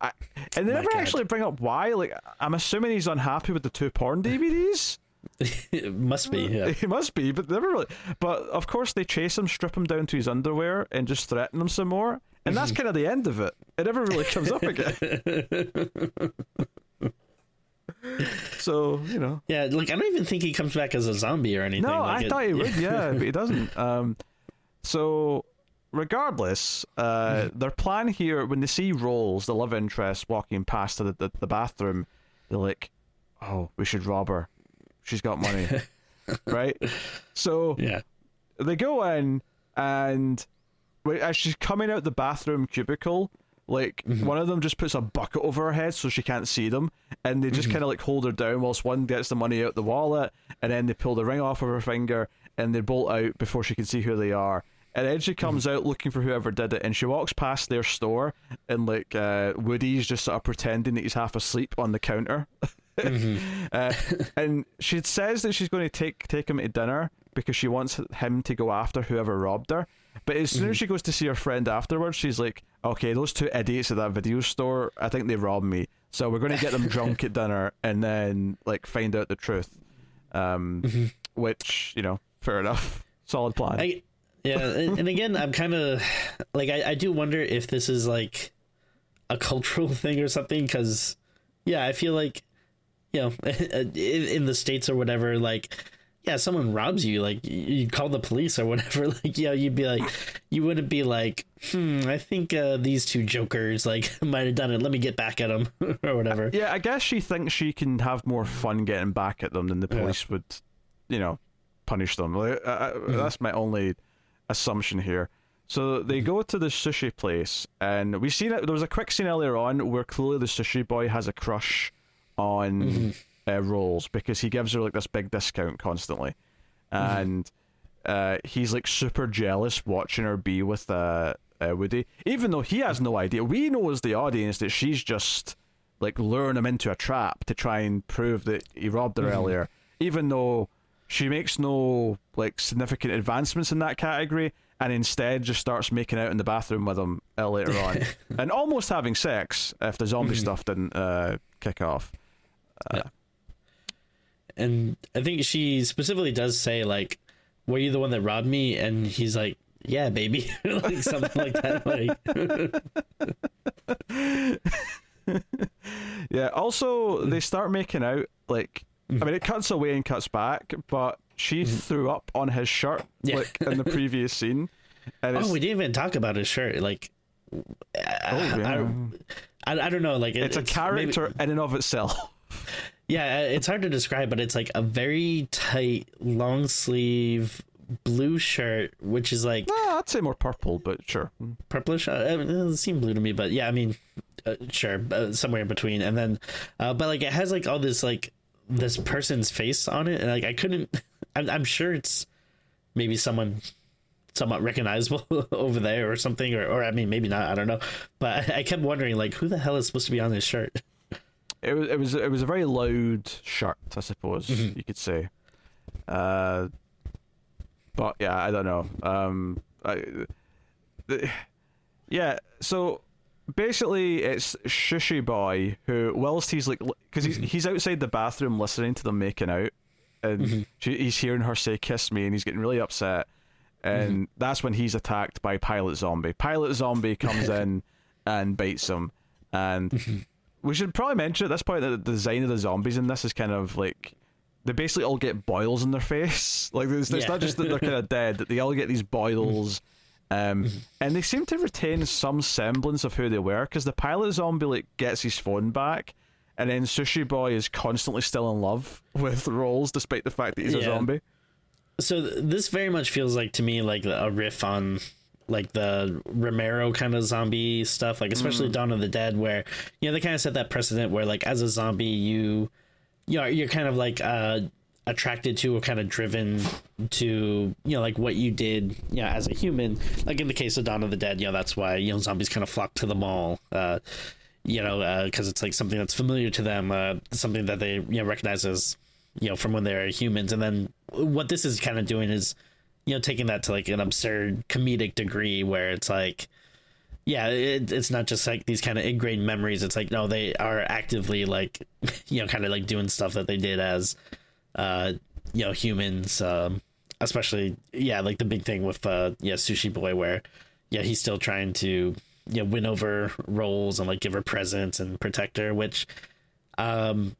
I, and they My never God. actually bring up why. Like, I'm assuming he's unhappy with the two porn DVDs. it (laughs) must be. Yeah. (laughs) He must be, but never really. But of course, they chase him, strip him down to his underwear, and just threaten him some more. And that's kind of the end of it. It never really comes up again. (laughs) so you know, Yeah, like I don't even think he comes back as a zombie or anything. no, like I it- thought he would, yeah, but he doesn't. (laughs) Um, so regardless, uh, their plan here when they see Rolls, the love interest, walking past the, the the bathroom, they're like, "Oh, we should rob her. She's got money." (laughs) right? So Yeah. they go in and as uh, she's coming out the bathroom cubicle like mm-hmm. one of them just puts a bucket over her head so she can't see them and they just mm-hmm. kind of like hold her down whilst one gets the money out the wallet and then they pull the ring off of her finger and they bolt out before she can see who they are. And then she mm-hmm. comes out looking for whoever did it and she walks past their store and like uh, woody's just sort of pretending that he's half asleep on the counter. (laughs) Uh, and she says that she's going to take take him to dinner because she wants him to go after whoever robbed her. But as soon as she goes to see her friend afterwards, she's like, "Okay, those two idiots at that video store, I think they robbed me. So we're going to get them drunk at dinner and then like find out the truth." Um, which you know, fair enough, (laughs) solid plan. I, yeah, and, again, I'm kind of like I, I do wonder if this is like a cultural (laughs) thing or something because yeah, I feel like you know (laughs) in, in the states or whatever, like yeah, someone robs you, like you call the police or whatever, (laughs) like yeah, you'd be like you wouldn't be like hmm, I think uh, these two jokers like (laughs) might have done it. Let me get back at them (laughs) or whatever. Yeah, I guess she thinks she can have more fun getting back at them than the Yeah. police would, you know, punish them. Like, I, I- Mm-hmm. That's my only assumption here. So they Mm-hmm. go to the sushi place, and we seen it. There was a quick scene earlier on where clearly the sushi boy has a crush on Mm-hmm. Uh, Rolls because he gives her like this big discount constantly, Mm-hmm. and uh, he's like super jealous watching her be with uh, uh, Woody, even though he has no idea. We know as the audience that she's just like luring him into a trap to try and prove that he robbed her earlier, even though she makes no like significant advancements in that category, and instead just starts making out in the bathroom with him uh, later on, (laughs) and almost having sex if the zombie stuff didn't uh, kick off. And I think she specifically does say like, "Were you the one that robbed me?" And he's like, "Yeah, baby," (laughs) like something like that. Like, (laughs) Yeah. Also, they start making out like. I mean, it cuts away and cuts back, but she mm-hmm. threw up on his shirt Yeah. like in the previous (laughs) scene. And it's, oh, we didn't even talk about his shirt. Like, oh, yeah. I, I, I don't know. Like, it- it's a maybe- character in and of itself. Yeah, it's hard to describe, but it's like a very tight, long sleeve blue shirt, which is like Ah, I'd say more purple, but sure. purplish. Uh, it doesn't seem blue to me, but yeah, I mean, uh, sure, uh, somewhere in between. And then, uh, but like it has like all this like this person's face on it, and like I couldn't. (laughs) I'm, I'm sure it's maybe someone somewhat recognizable (laughs) over there or something, or, or I mean, maybe not. I don't know. But I kept wondering like who the hell is supposed to be on this shirt. (laughs) It was it was it was a very loud shirt, I suppose mm-hmm. you could say. Uh, but yeah, I don't know. Um, I, the, yeah, so basically, it's Sushi Boy who, whilst he's like, because he's mm-hmm. he's outside the bathroom listening to them making out, and mm-hmm. she, he's hearing her say "kiss me," and he's getting really upset, and that's when he's attacked by Pilot Zombie. Pilot Zombie comes (laughs) in and bites him, and we should probably mention at this point that the design of the zombies in this is kind of like they basically all get boils in their (laughs) face. Like it's, it's not just that they're kind of (laughs) dead; that they all get these boils. Um, and they seem to retain some semblance of who they were because the pilot zombie like gets his phone back, and then Sushi Boy is constantly still in love (laughs) with Rolls despite the fact that he's a zombie. so th- this very much feels like to me like a riff on like the Romero kind of zombie stuff, like especially Mm. Dawn of the Dead, where you know they kind of set that precedent where like as a zombie you you know you're kind of like uh attracted to or kind of driven to you know like what you did you know as a human like in the case of Dawn of the Dead you know that's why you know zombies kind of flock to the mall uh you know because it's like something that's familiar to them uh something that they you know recognize as you know from when they're humans and then what this is kind of doing is you know taking that to like an absurd comedic degree where it's like yeah it, it's not just like these kind of ingrained memories. It's like no they are actively like (laughs) you know kind of like doing stuff that they did as uh you know humans um especially yeah like the big thing with uh yeah sushi boy where yeah he's still trying to you know win over Rolls and like give her presents and protect her which um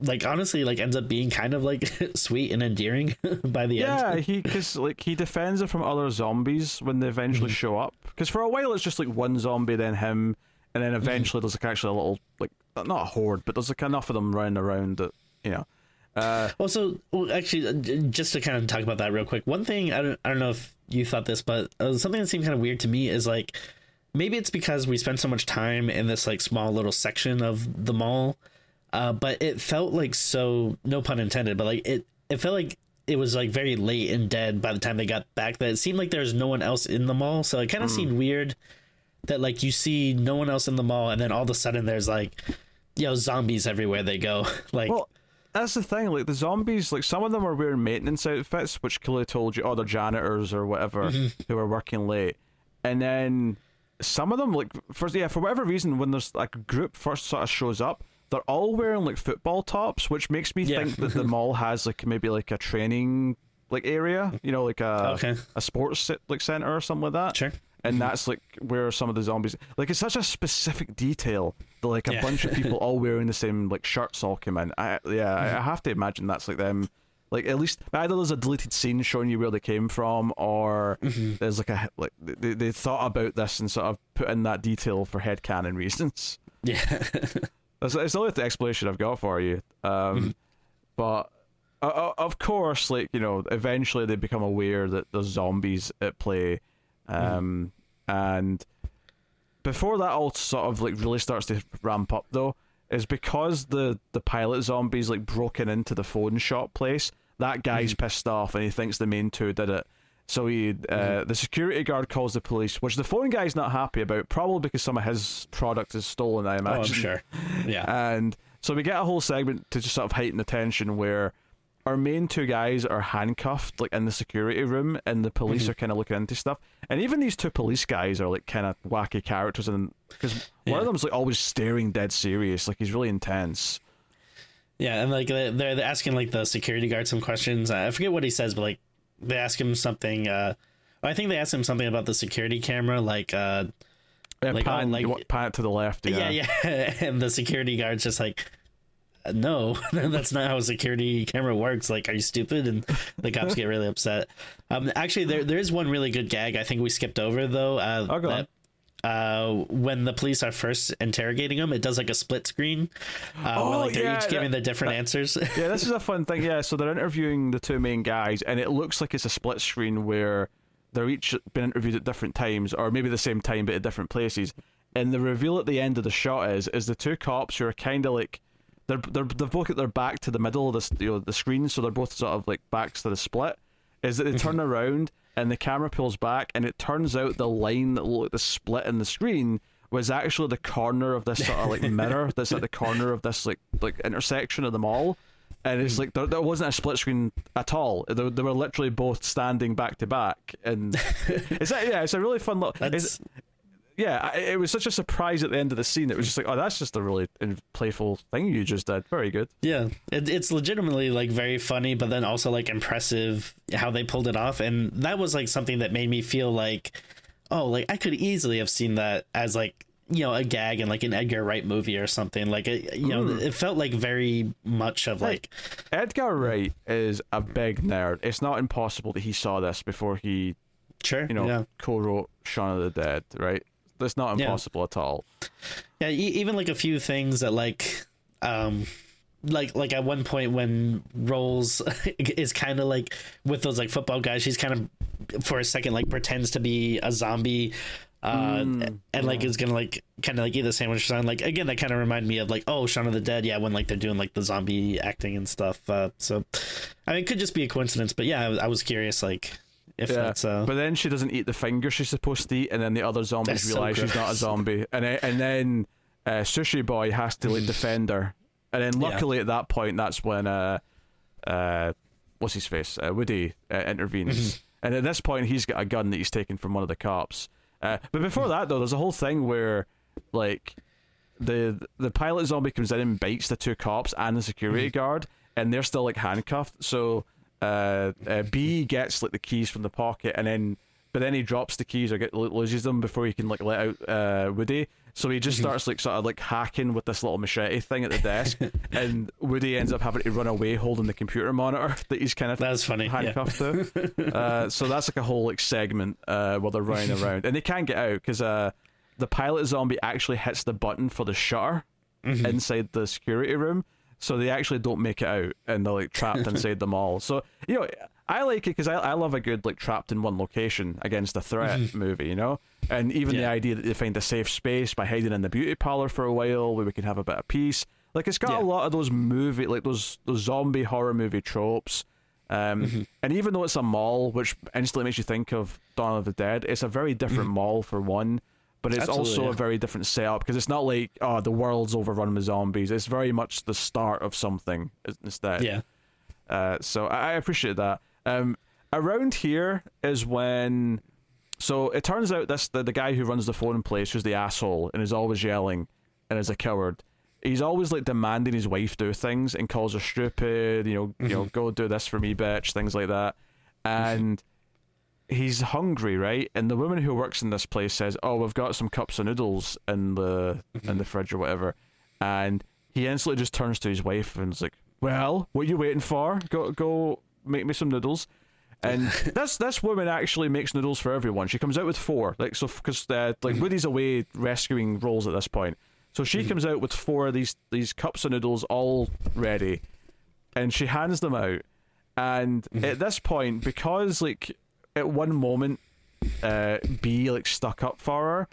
like honestly like ends up being kind of like (laughs) sweet and endearing (laughs) by the Yeah, end Yeah, he because like he defends it from other zombies when they eventually show up. Because for a while it's just like one zombie, then him, and then eventually there's like actually a little like not a horde, but there's like enough of them running around that you know. Uh, Also, well, actually, uh, just to kind of talk about that real quick, one thing I don't, I don't know if you thought this, but uh, something that seemed kind of weird to me is like maybe it's because we spend so much time in this like small little section of the mall, uh, but it felt like so no pun intended, but like it it felt like it was like very late and dead by the time they got back. That it seemed like there's no one else in the mall, so it kind of seemed weird that like you see no one else in the mall, and then all of a sudden there's like you know zombies everywhere they go, (laughs) like. well, that's the thing. Like the zombies, like some of them are wearing maintenance outfits, which clearly told you, oh, they're janitors or whatever who are working late, and then some of them, like first, yeah, for whatever reason, when there's like a group first sort of shows up, they're all wearing like football tops, which makes me Yeah. think that the mall has like maybe like a training like area, you know, like a Okay. a sports like center or something like that. Sure. And mm-hmm. that's like where some of the zombies like it's such a specific detail that like a Yeah. bunch of people (laughs) all wearing the same like shirts all came in. I yeah, I, mm-hmm. I have to imagine that's like them like at least either there's a deleted scene showing you where they came from or mm-hmm. there's like a like they, they thought about this and sort of put in that detail for headcanon reasons. Yeah. (laughs) That's, it's only the explanation I've got for you. Um, But uh, uh, of course, like you know, eventually they become aware that there's zombies at play, um, and before that all sort of like really starts to ramp up though, is because the the pilot zombies like broken into the phone shop place. That guy's pissed off and he thinks the main two did it. So he, uh, the security guard calls the police, which the phone guy's not happy about, probably because some of his product is stolen. I Oh, imagine. I'm sure. Yeah. (laughs) And so we get a whole segment to just sort of heighten the tension where our main two guys are handcuffed like in the security room and the police Mm-hmm. are kind of looking into stuff. And even these two police guys are like kind of wacky characters and because one Yeah. of them's like always staring dead serious, like he's really intense. Yeah, and like they're they're asking like the security guard some questions. I forget what he says, but like they ask him something. Uh, I think they asked him something about the security camera, like uh, Uh, Like, oh, like- pan to the left, yeah. yeah, yeah, (laughs) and the security guard's just like. "Uh, No, (laughs) that's not how a security camera works. Like, are you stupid? And the cops get really upset. Um, actually, there there is one really good gag. I think we skipped over though. Uh, Oh, that, uh, when the police are first interrogating him, it does like a split screen, uh, Oh, where like they're yeah, each giving that- the different answers. (laughs) yeah, this is a fun thing. Yeah, so they're interviewing the two main guys, and it looks like it's a split screen where they're each been interviewed at different times, or maybe the same time but at different places. And the reveal at the end of the shot is is the two cops who are kind of like they're they're they've both got their back to the middle of the you know the screen, so they're both sort of like backs to the split. Is that they turn around and the camera pulls back, and it turns out the line that looked the split in the screen was actually the corner of this sort of like (laughs) mirror that's at the corner of this like like intersection of the mall and it's hmm. like there, there wasn't a split screen at all. They, they were literally both standing back to back, and (laughs) it's yeah, it's a really fun. Look, That's yeah, I- it was such a surprise at the end of the scene. It was just like, oh, that's just a really playful thing you just did. Very good. Yeah, it, it's legitimately like very funny, but then also like impressive how they pulled it off, and that was like something that made me feel like, oh, like I could easily have seen that as like you know a gag in like an Edgar Wright movie or something. Like it, you know, hmm. it felt like very much of like Edgar Wright is a big nerd. It's not impossible that he saw this before he, sure, you know, yeah, co-wrote Shaun of the Dead. Right? That's not Yeah. impossible at all. yeah, e- even like a few things that like um like like at one point when Rolls (laughs) is kind of like with those like football guys, she's kind of for a second like pretends to be a zombie. Uh, Mm, and like is gonna like kind of like eat the sandwich sign. Like again, that kind of reminded me of like oh Shaun of the Dead, yeah, when like they're doing like the zombie acting and stuff. Uh, so, I mean, it could just be a coincidence, but yeah, I, I was curious like if Yeah, that's uh, but then she doesn't eat the finger she's supposed to eat, and then the other zombies That's so realize she's not a zombie, and then, and then uh, Sushi Boy has to like defend her, and then Yeah. luckily at that point that's when uh, uh, what's his face, uh, Woody uh, intervenes, and at this point he's got a gun that he's taken from one of the cops. Uh, but before that though, there's a whole thing where like the the pilot zombie comes in and bites the two cops and the security guard, and they're still like handcuffed. So uh, uh, B gets like the keys from the pocket, and then but then he drops the keys or get loses them before he can like let out uh, Woody. So he just starts like sort of like hacking with this little machete thing at the desk, (laughs) and Woody ends up having to run away holding the computer monitor that he's kind of that's funny. Yeah. handcuffed to. (laughs) Uh, so that's like a whole like segment uh, while they're running around, and they can't get out because uh, the pilot zombie actually hits the button for the shutter inside the security room, so they actually don't make it out, and they're like trapped (laughs) inside the mall. So you know, I like it because I I love a good like trapped in one location against a threat movie, you know, and even the idea that they find a safe space by hiding in the beauty parlor for a while where we can have a bit of peace. Like it's got Yeah. a lot of those movie like those those zombie horror movie tropes. Um, Mm-hmm. And even though it's a mall, which instantly makes you think of Dawn of the Dead, it's a very different mall for one. But it's Mm-hmm. Absolutely, also yeah. a very different setup because it's not like oh the world's overrun with zombies. It's very much the start of something instead. Yeah. Uh, so I, I appreciate that. Um, around here is when, so it turns out this the, the guy who runs the phone place, who's the asshole and is always yelling and is a coward. He's always like demanding his wife do things and calls her stupid. You know, you know, go do this for me, bitch. Things like that. And he's hungry, right? And the woman who works in this place says, "Oh, we've got some cups of noodles in the in the mm-hmm. fridge or whatever," and he instantly just turns to his wife and is like, "Well, what are you waiting for? Go go make me some noodles." And (laughs) this this woman actually makes noodles for everyone. She comes out with four, like so, because uh, like mm-hmm. Woody's away rescuing Rolls at this point, so she mm-hmm. comes out with four of these these cups of noodles all ready, and she hands them out. And at this point, because like at one moment, uh, B like stuck up for her,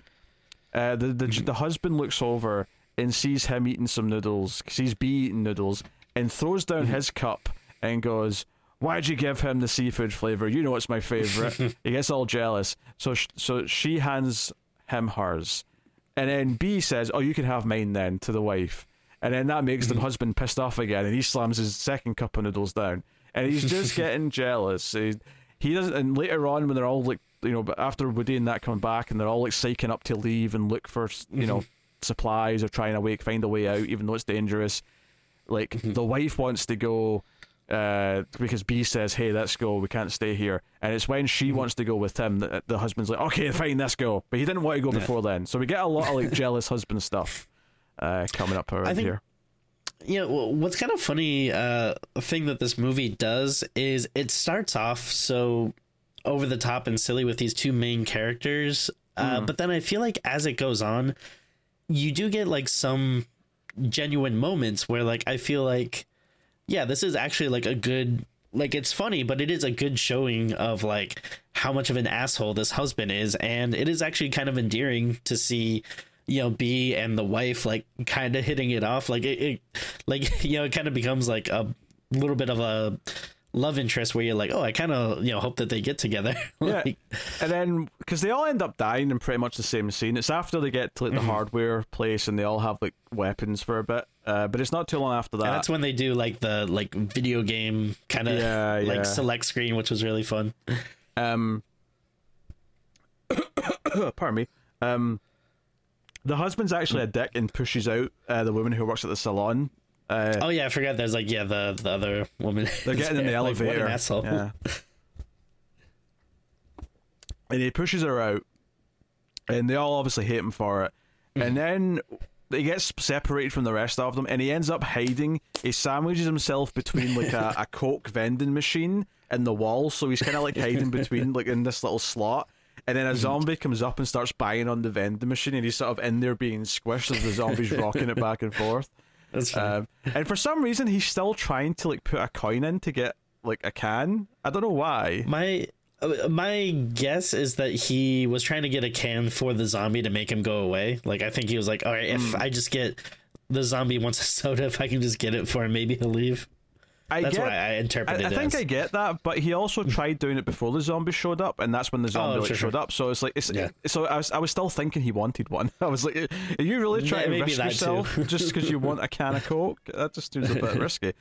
uh, the the the husband looks over and sees him eating some noodles, sees B eating noodles, and throws down his cup and goes, "Why'd you give him the seafood flavor? You know it's my favorite." (laughs) he gets all jealous, so sh- so she hands him hers, and then B says, "Oh, you can have mine then," to the wife, and then that makes the husband pissed off again, and he slams his second cup of noodles down, and he's just (laughs) getting jealous. He, he doesn't, and later on when they're all like, you know, but after Woody and that coming back, and they're all like psyching up to leave and look for, you know, supplies or trying to wake find a way out, even though it's dangerous. Like the wife wants to go. Uh, because B says, "Hey, let's go. We can't stay here." And it's when she wants to go with him that the husband's like, "Okay, fine, let's go." But he didn't want to go before then, so we get a lot of like (laughs) jealous husband stuff uh, coming up around think- here. You know what's kind of funny uh thing that this movie does is it starts off so over the top and silly with these two main characters uh but then i feel like as it goes on you do get like some genuine moments where like i feel like yeah this is actually like a good like it's funny but it is a good showing of like how much of an asshole this husband is and it is actually kind of endearing to see you know b and the wife like kind of hitting it off like it, it like (laughs) you know it kind of becomes like a little bit of a love interest where you're like oh i kind of you know hope that they get together (laughs) Yeah, and then because they all end up dying in pretty much the same scene. It's after they get to like the hardware place and they all have like weapons for a bit. Uh, but it's not too long after that. and that's when they do like the like video game kind of Yeah, yeah. like select screen which was really fun Um, (coughs) (coughs) pardon me. Um, the husband's actually a dick and pushes out uh, the woman who works at the salon. Uh, oh yeah i forgot there's like yeah the the other woman they're getting in the Like, what an elevator. asshole. Yeah. (laughs) and he pushes her out, and they all obviously hate him for it. And then he gets separated from the rest of them, and he ends up hiding. He sandwiches himself between like a, (laughs) a coke vending machine and the wall, so he's kind of like hiding between like in this little slot. And then a zombie comes up and starts banging on the vending machine, and he's sort of in there being squished as the zombie's (laughs) rocking it back and forth. That's. Um, and for some reason, he's still trying to like put a coin in to get like a can. I don't know why. My my guess is that he was trying to get a can for the zombie to make him go away. Like I think he was like, all right, if Hmm. I just get the zombie wants a soda, if I can just get it for him, maybe he'll leave. I That's get. what I, I I, interpreted I it think. I get that, but he also tried doing it before the zombie showed up, and that's when the zombie Oh, like, sure, sure. showed up. So it's like, it's, Yeah. so I was, I was still thinking he wanted one. (laughs) I was like, are you really trying maybe to risk yourself just because you want a can of coke? That just seems a bit (laughs) risky.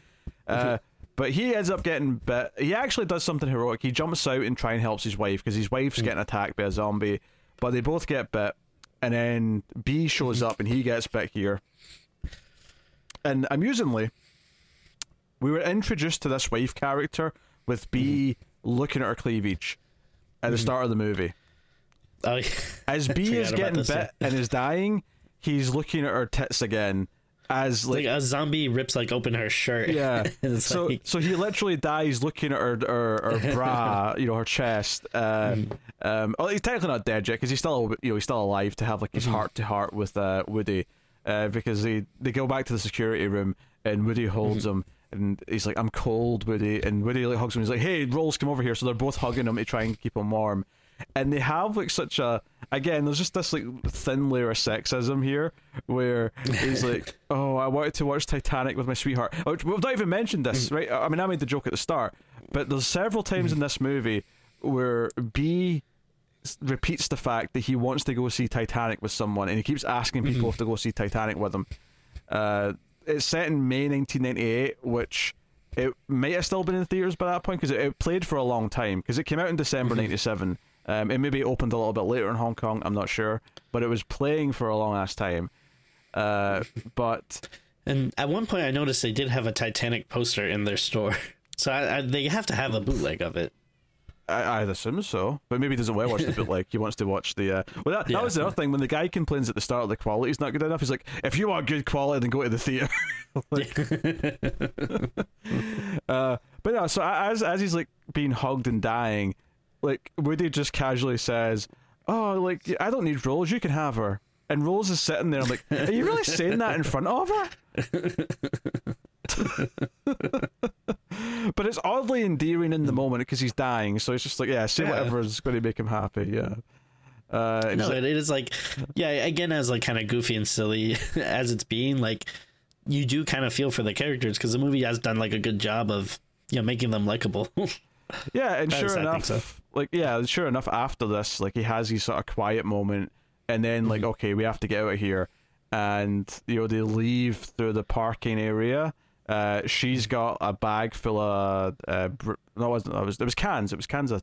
Uh, but he ends up getting bit. He actually does something heroic. He jumps out and try and helps his wife because his wife's Hmm. getting attacked by a zombie, but they both get bit. And then B shows up and he gets bit here. And amusingly, we were introduced to this wife character with B looking at her cleavage at the start of the movie. (laughs) Oh, yeah. As B is getting bit and is dying, he's looking at her tits again. As like, like a zombie rips like open her shirt. yeah, (laughs) so like, so he literally dies looking at her her, her (laughs) bra, you know, her chest. Um, um, well, he's technically not dead yet because he's still you know he's still alive to have like his heart to heart with uh, Woody, uh, because they they go back to the security room and Woody holds him. And he's like, "I'm cold, Woody," and Woody like hugs him. He's like, "Hey, Rolls, come over here." So they're both hugging him to try and keep him warm. And they have like such a again. There's just this like thin layer of sexism here, where he's (laughs) like, "Oh, I wanted to watch Titanic with my sweetheart." Which we've not even mentioned this, right? I mean, I made the joke at the start, but there's several times in this movie where B repeats the fact that he wants to go see Titanic with someone, and he keeps asking people if to go see Titanic with him. Uh, it's set in May 1998, which it might have still been in theaters by that point because it, it played for a long time because it came out in December '97. Um, it maybe opened a little bit later in Hong Kong. I'm not sure, but it was playing for a long ass time. Uh, (laughs) but and at one point I noticed they did have a Titanic poster in their store. (laughs) So I, I, they have to have a bootleg of it. I, I'd assume so, but maybe he doesn't want to watch the bootleg. (laughs) He wants to watch the. Uh... Well, that, Yeah. that was the other thing. When the guy complains at the start of the quality quality's not good enough, he's like, "If you want good quality, then go to the theater." (laughs) like, (laughs) uh, but no. So as as he's like being hugged and dying, like Woody just casually says, "Oh, like I don't need Rose. You can have her." And Rose is sitting there. I'm like, "Are you really saying that in front of her?" (laughs) but it's oddly endearing in the moment because he's dying. So it's just like, yeah, say Yeah. whatever's going to make him happy. Yeah. Uh, No, it, it is like, yeah, again, as like kind of goofy and silly (laughs) as it's being, like you do kind of feel for the characters because the movie has done like a good job of you know making them likable. (laughs) yeah, and sure is- enough, so. like yeah, sure enough. After this, like he has his sort of quiet moment, and then Mm-hmm. like, okay, we have to get out of here, and you know they leave through the parking area. Uh, she's got a bag full of uh, br- no, it wasn't. It was it was cans. It was cans of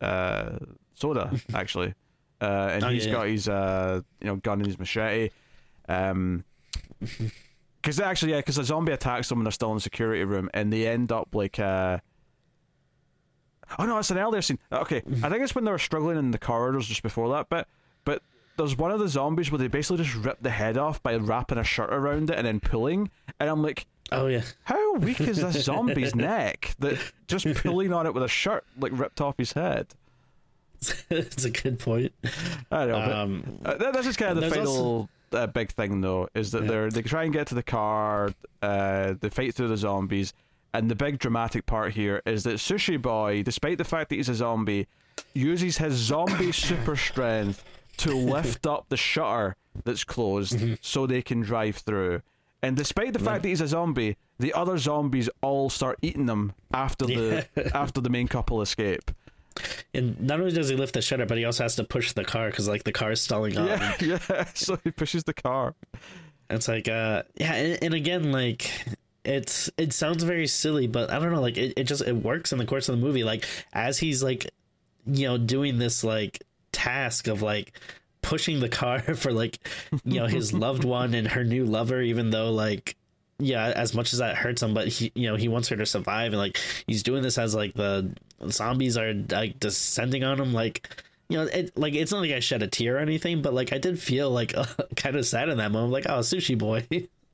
uh, soda (laughs) actually. Uh, and Oh, he's yeah, got his uh, you know gun and his machete. Um, (laughs) because actually, yeah, because a zombie attacks them when they're still in the security room, and they end up like uh. Oh no, it's an earlier scene. Okay, I think it's when they were struggling in the corridors just before that bit. But there's one of the zombies where they basically just rip the head off by wrapping a shirt around it and then pulling, and I'm like, oh yeah, how weak is this zombie's (laughs) neck that just pulling on it with a shirt like ripped off his head? (laughs) it's a good point. I don't know. but- Um, Uh, this is kind of the final uh, big thing, though, is that Yeah. they're they try and get to the car, uh, they fight through the zombies, and the big dramatic part here is that Sushi Boy, despite the fact that he's a zombie, uses his zombie (coughs) super strength to lift up the shutter that's closed Mm-hmm. so they can drive through. And despite the fact that he's a zombie, the other zombies all start eating them after the (laughs) after the main couple escape. and not only does he lift the shutter, but he also has to push the car because like the car is stalling up. (laughs) Yeah, yeah. (laughs) So he pushes the car. It's like, uh, yeah, and, and again, like it's it sounds very silly, but I don't know, like it, it just it works in the course of the movie. Like as he's like, you know, doing this like task of like pushing the car (laughs) for like you know his loved one and her new lover, even though like yeah, as much as that hurts him, but he you know he wants her to survive, and like he's doing this as like the zombies are like descending on him, like. You know, it, like it's not like I shed a tear or anything, but like I did feel like (laughs) kind of sad in that moment. Like, oh, sushi boy.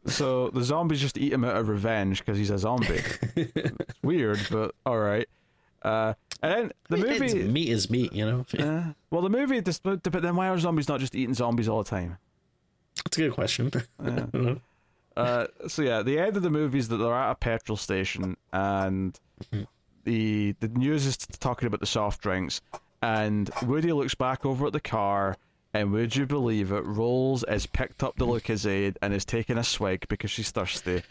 So the zombies just eat him out of revenge because he's a zombie. it's (laughs) weird, but all right. Uh, and then the movie. meat is meat, you know. Uh, well, the movie. But then why are zombies not just eating zombies all the time? That's a good question. Yeah. (laughs) Uh, so yeah, the end of the movie is that they're at a petrol station, and the the news is talking about the soft drinks, and Woody looks back over at the car, and would you believe it, Rolls has picked up the Lucozade and is taking a swig because she's thirsty.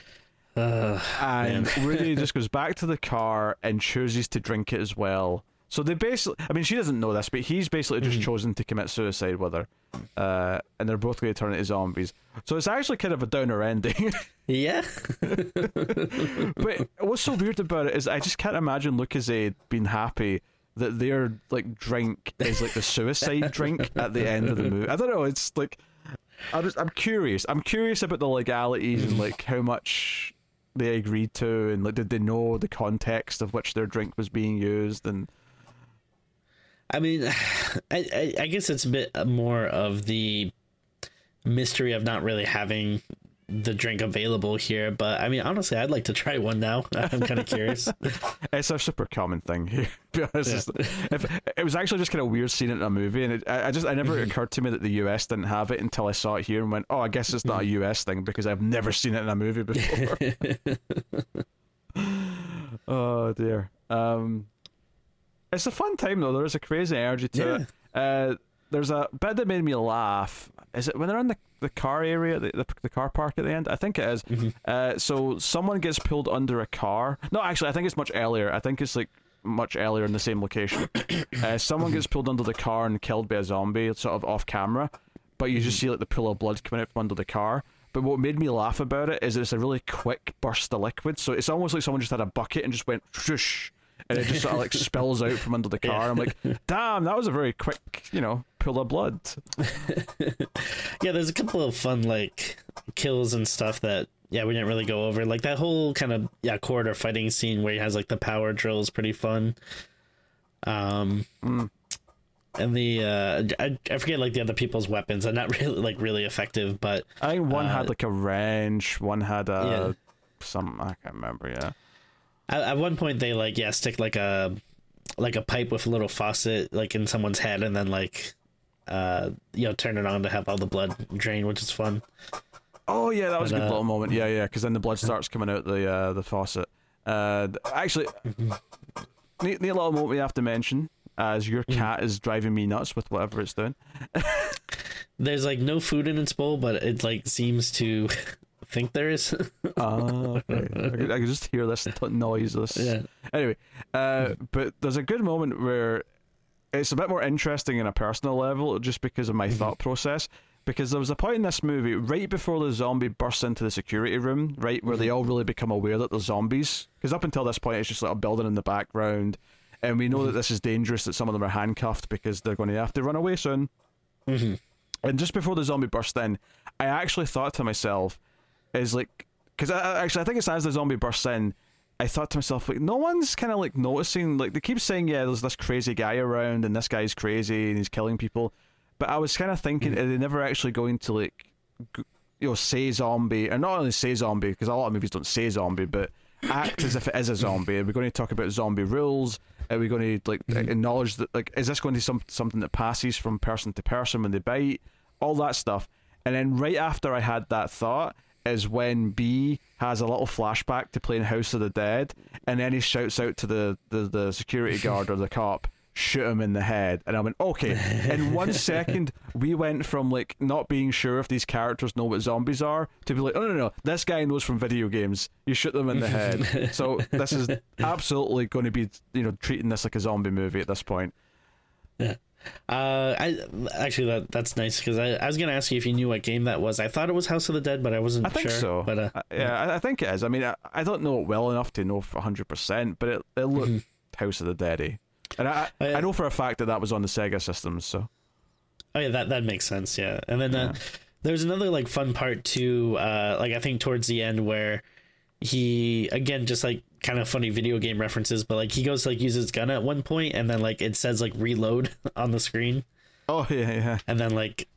Uh, and (laughs) Woody just goes back to the car and chooses to drink it as well. So they basically, I mean, she doesn't know this, but he's basically just chosen to commit suicide with her, uh, and they're both going to turn into zombies. So it's actually kind of a downer ending. (laughs) yeah. (laughs) but what's so weird about it is I just can't imagine Lucozade being happy that their like drink is like the suicide drink at the end of the movie. I don't know. It's like I just I'm curious. I'm curious about the legalities and like how much they agreed to and like did they know the context of which their drink was being used and I mean, (sighs) I, I, guess it's a bit more of the mystery of not really having the drink available here. But I mean, honestly, I'd like to try one now. (laughs) I'm kind of curious. (laughs) it's a super common thing here. (laughs) To be honest, Yeah. if, it was actually just kind of weird seeing it in a movie, and it, I, I just I never occurred to me that the US didn't have it until I saw it here and went, oh, I guess it's not a US thing because I've never seen it in a movie before. oh dear. Um, it's a fun time though. There's a crazy energy to Yeah. it. Uh, there's a bit that made me laugh. Is it when they're in the, the car area, the, the the car park at the end? I think it is. Uh, so someone gets pulled under a car. No, actually, I think it's much earlier. I think it's like much earlier in the same location. (coughs) uh, someone gets pulled under the car and killed by a zombie, sort of off camera. But you just see like the pool of blood coming out from under the car. But what made me laugh about it is it's a really quick burst of liquid. So it's almost like someone just had a bucket and just went whoosh, and it just sort of like spills out from under the car. I'm like, damn, that was a very quick, you know, pool of blood. (laughs) yeah, there's a couple of fun like kills and stuff that yeah we didn't really go over. Like that whole kind of yeah corridor fighting scene where he has like the power drill is pretty fun. Um. And the uh, I, I forget like the other people's weapons are not (laughs) really like really effective, but I think one Uh, had like a wrench, one had a Yeah. some I can't remember. Yeah, at, at one point they like yeah stick like a like a pipe with a little faucet like in someone's head and then like uh you know turn it on to have all the blood drain, which is fun. Oh yeah, that was a good uh, little moment. Yeah, yeah, because then the blood starts coming out the uh, the faucet. Uh, actually, (laughs) neat, neat little moment we have to mention as your cat is driving me nuts with whatever it's doing. (laughs) There's like no food in its bowl, but it like seems to (laughs) think there is. (laughs) Ah, okay. I, could, I could just hear this t- noise. This. yeah. Anyway, uh, but there's a good moment where it's a bit more interesting in a personal level, just because of my thought process. Because there was a point in this movie right before the zombie bursts into the security room, right where they all really become aware that they're zombies. Because up until this point, it's just like a building in the background, and we know that this is dangerous. That some of them are handcuffed because they're going to have to run away soon. hmm And just before the zombie burst in, I actually thought to myself, is like, because actually I think it's as the zombie bursts in, I thought to myself, like, no one's kind of like noticing, like, they keep saying, yeah, there's this crazy guy around and this guy's crazy and he's killing people. But I was kind of thinking, mm. are they never actually going to, like, you know, say zombie, and not only say zombie, because a lot of movies don't say zombie, but act as if it is a zombie. Are we going to talk about zombie rules? Are we going to mm-hmm. like acknowledge that like is this going to be some something that passes from person to person when they bite? All that stuff. And then right after I had that thought is when B has a little flashback to playing House of the Dead, and then he shouts out to the, the, the security guard or the cop, shoot him in the head. And I went, okay. In one (laughs) second, we went from like not being sure if these characters know what zombies are to be like, oh no, no, no, this guy knows from video games. You shoot them in the head. so this is (laughs) absolutely going to be, you know, treating this like a zombie movie at this point. Uh, I actually that that's nice because I, I was gonna ask you if you knew what game that was. I thought it was House of the Dead, but I wasn't I think sure. so. But uh, I- yeah, I, I think it is. I mean, I, I don't know it well enough to know for hundred percent, but it it looked House of the Dead. And I Oh, yeah. I know for a fact that that was on the Sega systems. So oh yeah, that that makes sense. Yeah, and then uh, there's another like fun part too. Uh, like I think towards the end where he again just like kind of funny video game references, but like he goes to like use his gun at one point, and then like it says like reload (laughs) on the screen. oh yeah yeah and then like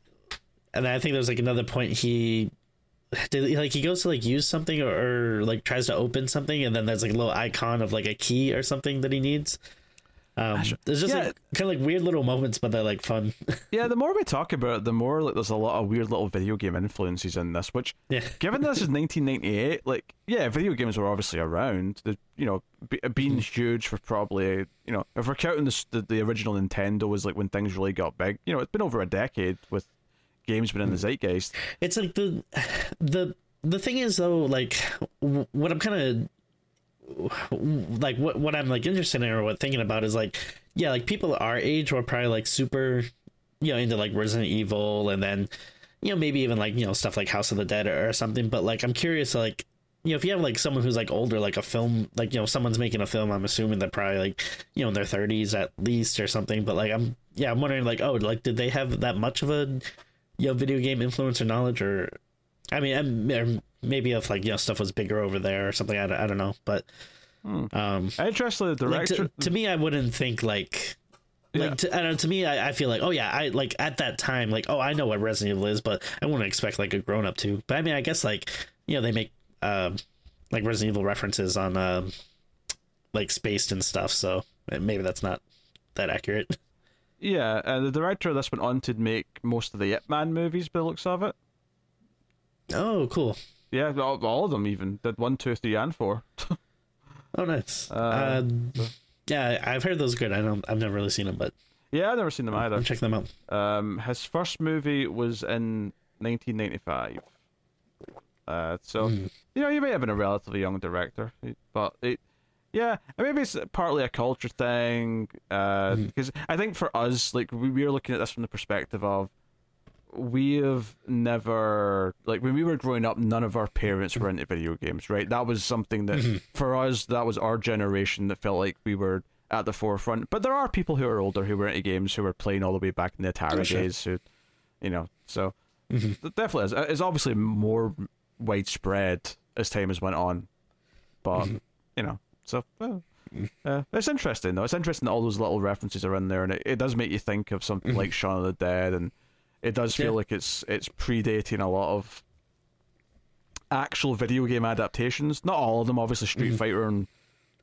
and then i think there's like another point he (sighs) did like he goes to like use something or, or like tries to open something and then there's like a little icon of like a key or something that he needs Um, it's just Yeah. like, kind of like weird little moments, but they're like fun. (laughs) Yeah, the more we talk about it, the more like there's a lot of weird little video game influences in this. Which, yeah, (laughs) given this is 1998, like yeah, video games were obviously around. The you know be, being huge for probably you know if we're counting this, the the original Nintendo was like when things really got big. You know, it's been over a decade with games been in the zeitgeist. it's like the (sighs) the the thing is though, like w- what I'm kind of like what what I'm like interested in or what thinking about is like yeah, like people our age were probably like super you know into like Resident Evil and then you know maybe even like you know stuff like House of the Dead or, or something. But like I'm curious like you know if you have like someone who's like older like a film like you know someone's making a film i'm assuming they're probably like you know in their 30s at least or something but like i'm yeah i'm wondering like oh like did they have that much of a you know video game influence or knowledge or i mean I'm, or maybe if like you know stuff was bigger over there or something i, don't- I don't know but um Interestingly, the like, director. to, to me i wouldn't think like Yeah. like to, I don't know, to me I, I feel like oh yeah i like at that time like oh i know what resident evil is but i wouldn't expect like a grown-up to but i mean i guess like you know they make um like resident evil references on um like spaced and stuff so maybe that's not that accurate (laughs) Yeah, uh, the director of this went on to make most of the Ip Man movies by the looks of it. oh cool Yeah, all, all of them even did one, two, three, and four. (laughs) oh nice Uh, um, yeah i've heard those good i don't i've never really seen them but yeah, I've never seen them either. check them out Um, his first movie was in 1995. Uh, so Hmm. you know, he may have been a relatively young director, but it, yeah, maybe it's partly a culture thing. Hmm. Because I think for us, like we, we were looking at this from the perspective of we have never like when we were growing up, none of our parents were into video games, right? That was something that Mm-hmm. for us, that was our generation that felt like we were at the forefront. But there are people who are older who were into games who were playing all the way back in the Atari Oh, sure. days, who, you know, so Mm-hmm. definitely is. It's obviously more widespread as time has went on, but Mm-hmm. you know, so. Well, uh, it's interesting though. It's interesting that all those little references are in there, and it, it does make you think of something like Shaun of the Dead, and it does feel Mm-hmm. Yeah. like it's it's predating a lot of actual video game adaptations. Not all of them, obviously. Mm-hmm. Street Fighter and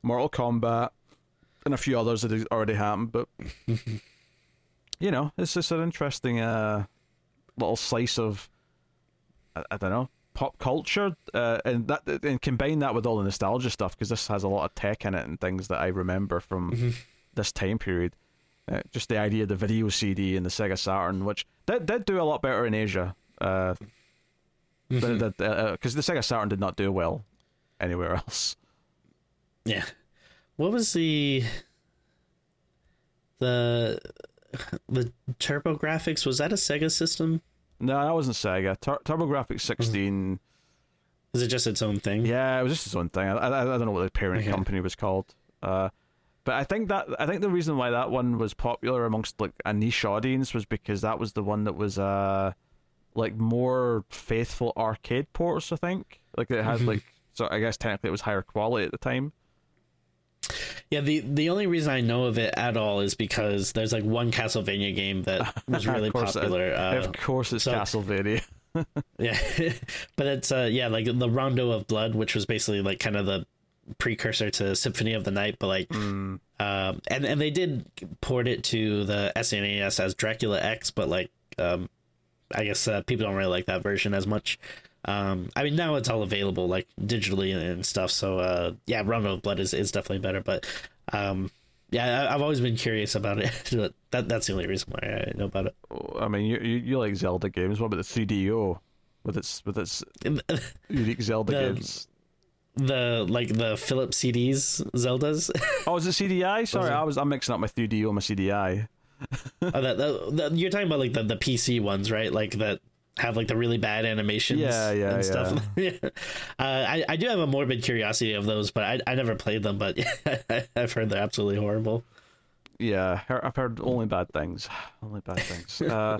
Mortal Kombat, and a few others that already happened. But (laughs) you know, it's just an interesting uh, little slice of I, I don't know pop culture, uh, and that and combine that with all the nostalgia stuff because this has a lot of tech in it and things that I remember from this time period. Uh, just the idea of the video CD and the Sega Saturn, which did, did do a lot better in Asia, uh, because the Sega Saturn did not do well anywhere else. Yeah. What was the the the TurboGrafx? Was that a Sega system? No, that wasn't Sega. Tur- TurboGrafx 16. Is it just its own thing? Yeah, it was just its own thing. I, I, I don't know what the parent Okay. company was called. Uh, but I think that I think the reason why that one was popular amongst like a niche audience was because that was the one that was uh like more faithful arcade ports. I think like it had like so I guess technically it was higher quality at the time. Yeah, the the only reason I know of it at all is because there's like one Castlevania game that (laughs) was really of course, it is. popular. Uh, of course, it's so- Castlevania. (laughs) yeah, (laughs) but it's uh yeah like the Rondo of Blood, which was basically like kind of the precursor to Symphony of the Night, but like Mm. um and and they did port it to the SNES as Dracula X, but like um I guess uh, people don't really like that version as much. Um, I mean now it's all available like digitally and, and stuff. So uh, yeah, Rondo of Blood is, is definitely better. But um, yeah, I, I've always been curious about it. (laughs) That that's the only reason why I know about it. I mean, you, you you like Zelda games. What about the 3DO with its with its (laughs) unique Zelda The- games? The like the Philips CDs Zeldas. Oh, is it CDI? (laughs) Sorry, I was I'm mixing up my 3DO and my CDI. (laughs) oh, that, that, that- you're talking about like the, the PC ones, right? Like that have like the really bad animations Yeah, yeah, and stuff. (laughs) yeah. Uh, I, I do have a morbid curiosity of those, but I, I never played them, but I've heard they're absolutely horrible. Yeah, I've heard only bad things. (sighs) Only bad things. uh,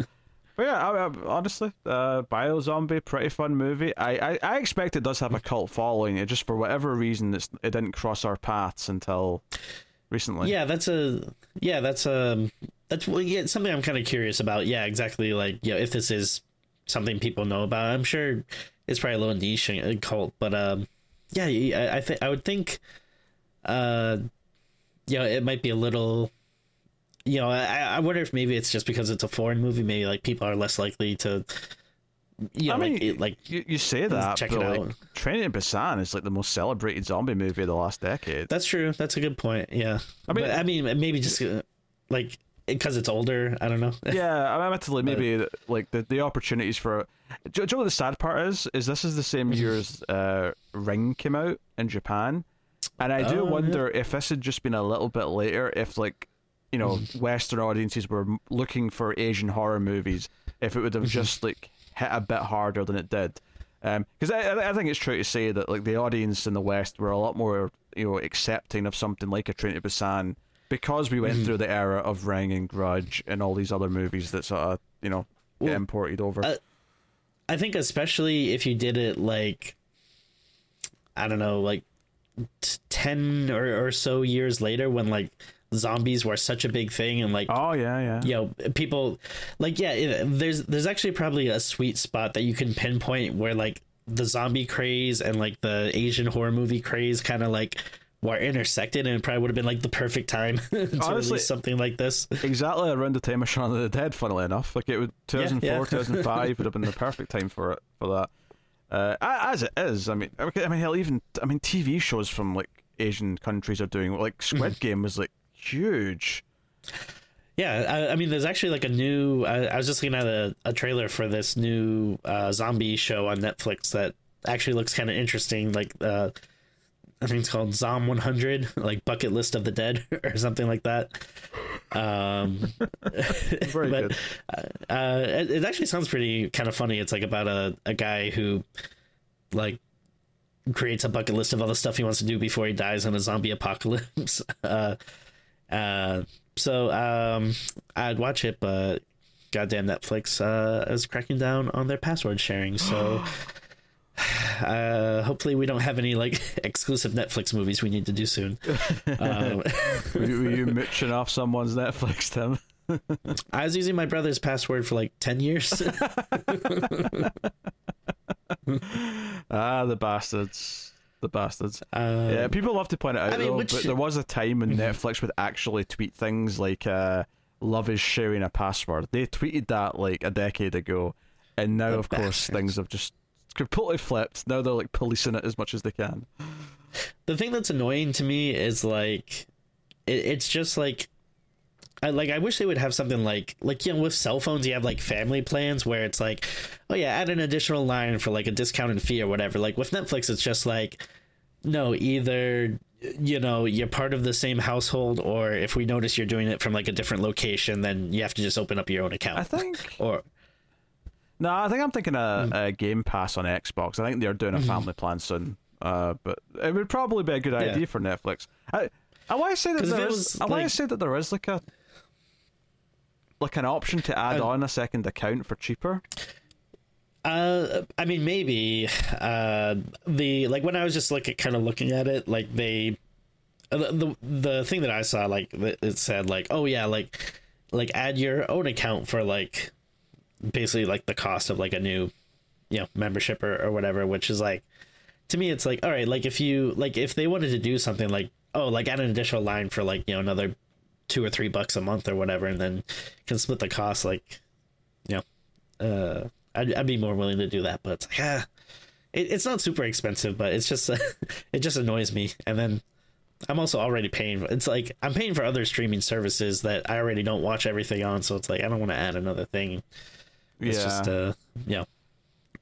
but yeah, I, I, honestly, uh, Biozombie, pretty fun movie. I, I, I expect it does have a cult following. It just for whatever reason, it's, it didn't cross our paths until recently. Yeah, that's a yeah, that's um that's well, yeah, something I'm kind of curious about. Yeah, exactly. Like, yeah, if this is something people know about, I'm sure it's probably a little niche and cult, but um, yeah, I, I think I would think, uh, you know, it might be a little you know, I, I wonder if maybe it's just because it's a foreign movie. Maybe like people are less likely to, you know, I mean, like, it- like you, you say that, check but it like, out. Train in Busan is like the most celebrated zombie movie of the last decade. that's true. That's a good point. Yeah, I mean- But, I mean, maybe just uh, like because it's older. I don't know. (laughs) yeah, I mean, admittedly, maybe like the, the opportunities for. Do, do you know what the sad part is? Is this is the same Mm-hmm. year as uh, Ring came out in Japan, and I do Oh, yeah. wonder if this had just been a little bit later, if like you know Mm-hmm. Western audiences were looking for Asian horror movies, if it would Mm-hmm. have just like hit a bit harder than it did. Because I I, I think it's true to say that like the audience in the West were a lot more you know accepting of something like a Train to Busan because we went Mm-hmm. through the era of Ring and Grudge and all these other movies that sort of you know get Well, imported over. uh, I think especially if you did it like I don't know, like t- ten or, or so years later when like zombies were such a big thing and like oh yeah, yeah. you know people like yeah it, there's there's actually probably a sweet spot that you can pinpoint where like the zombie craze and like the asian horror movie craze kind of like were intersected and it probably would have been like the perfect time (laughs) to Honestly- release something like this Exactly around the time of Shaun of the Dead, funnily enough. Like it would 2004, (laughs) yeah. 2005 would have been the perfect time for it for that. Uh, as it is, I mean, I mean, hell, even I mean, TV shows from like Asian countries are doing like Squid Mm-hmm. Game was like huge. yeah I, I mean there's actually like a new I, I was just looking at a, a trailer for this new uh, zombie show on netflix that actually looks kind of interesting like uh I think it's called Zom 100, (laughs) like bucket list of the dead (laughs) or something like that. Um, (laughs) Very but good. uh, it, it actually sounds pretty kind of funny. It's like about a, a guy who like creates a bucket list of all the stuff he wants to do before he dies in a zombie apocalypse. Uh, so um, I'd watch it, but goddamn Netflix uh, is cracking down on their password sharing. So. (sighs) Uh, hopefully we don't have any like (laughs) exclusive Netflix movies we need to do soon. (laughs) Um, were, you- were you mooching off someone's Netflix, Tim? (laughs) I was using my brother's password for like ten years. Ah, the bastards. The bastards. Uh, yeah, people love to point it out, I mean, though, but there was a time when Netflix would actually tweet things like uh, "Love is sharing a password." They tweeted that like a decade ago, and now, The of course, things have just completely flipped. Now they're like policing it as much as they can. the thing that's annoying to me is like it, it's just like I like I wish they would have something like like you know with cell phones you have like family plans where it's like oh yeah add an additional line for like a discounted fee or whatever like with Netflix it's just like no either you know you're part of the same household or if we notice you're doing it from like a different location then you have to just open up your own account I think. (laughs) or No, I think I'm thinking a, a Game Pass on Xbox. I think they're doing a family plan soon. Uh, but it would probably be a good idea for Netflix. I I want to say that there was, I want to say that there is like a like an option to add Uh, on a second account for cheaper. Uh, I mean, maybe uh, the like when I was just like kind of looking at it, like they, uh, the the, the thing that I saw, like it it said, like oh yeah, like like add your own account for like basically like the cost of like a new, you know, membership or, or whatever. Which is like to me, it's like all right, like if you like if they wanted to do something like oh like add an additional line for like you know another two or three bucks a month or whatever, and then can split the cost like you know uh I'd, I'd be more willing to do that but it's like ah it, it's not super expensive but it's just (laughs) it just annoys me and then i'm also already paying it's like i'm paying for other streaming services that i already don't watch everything on so it's like i don't want to add another thing it's yeah. just uh you know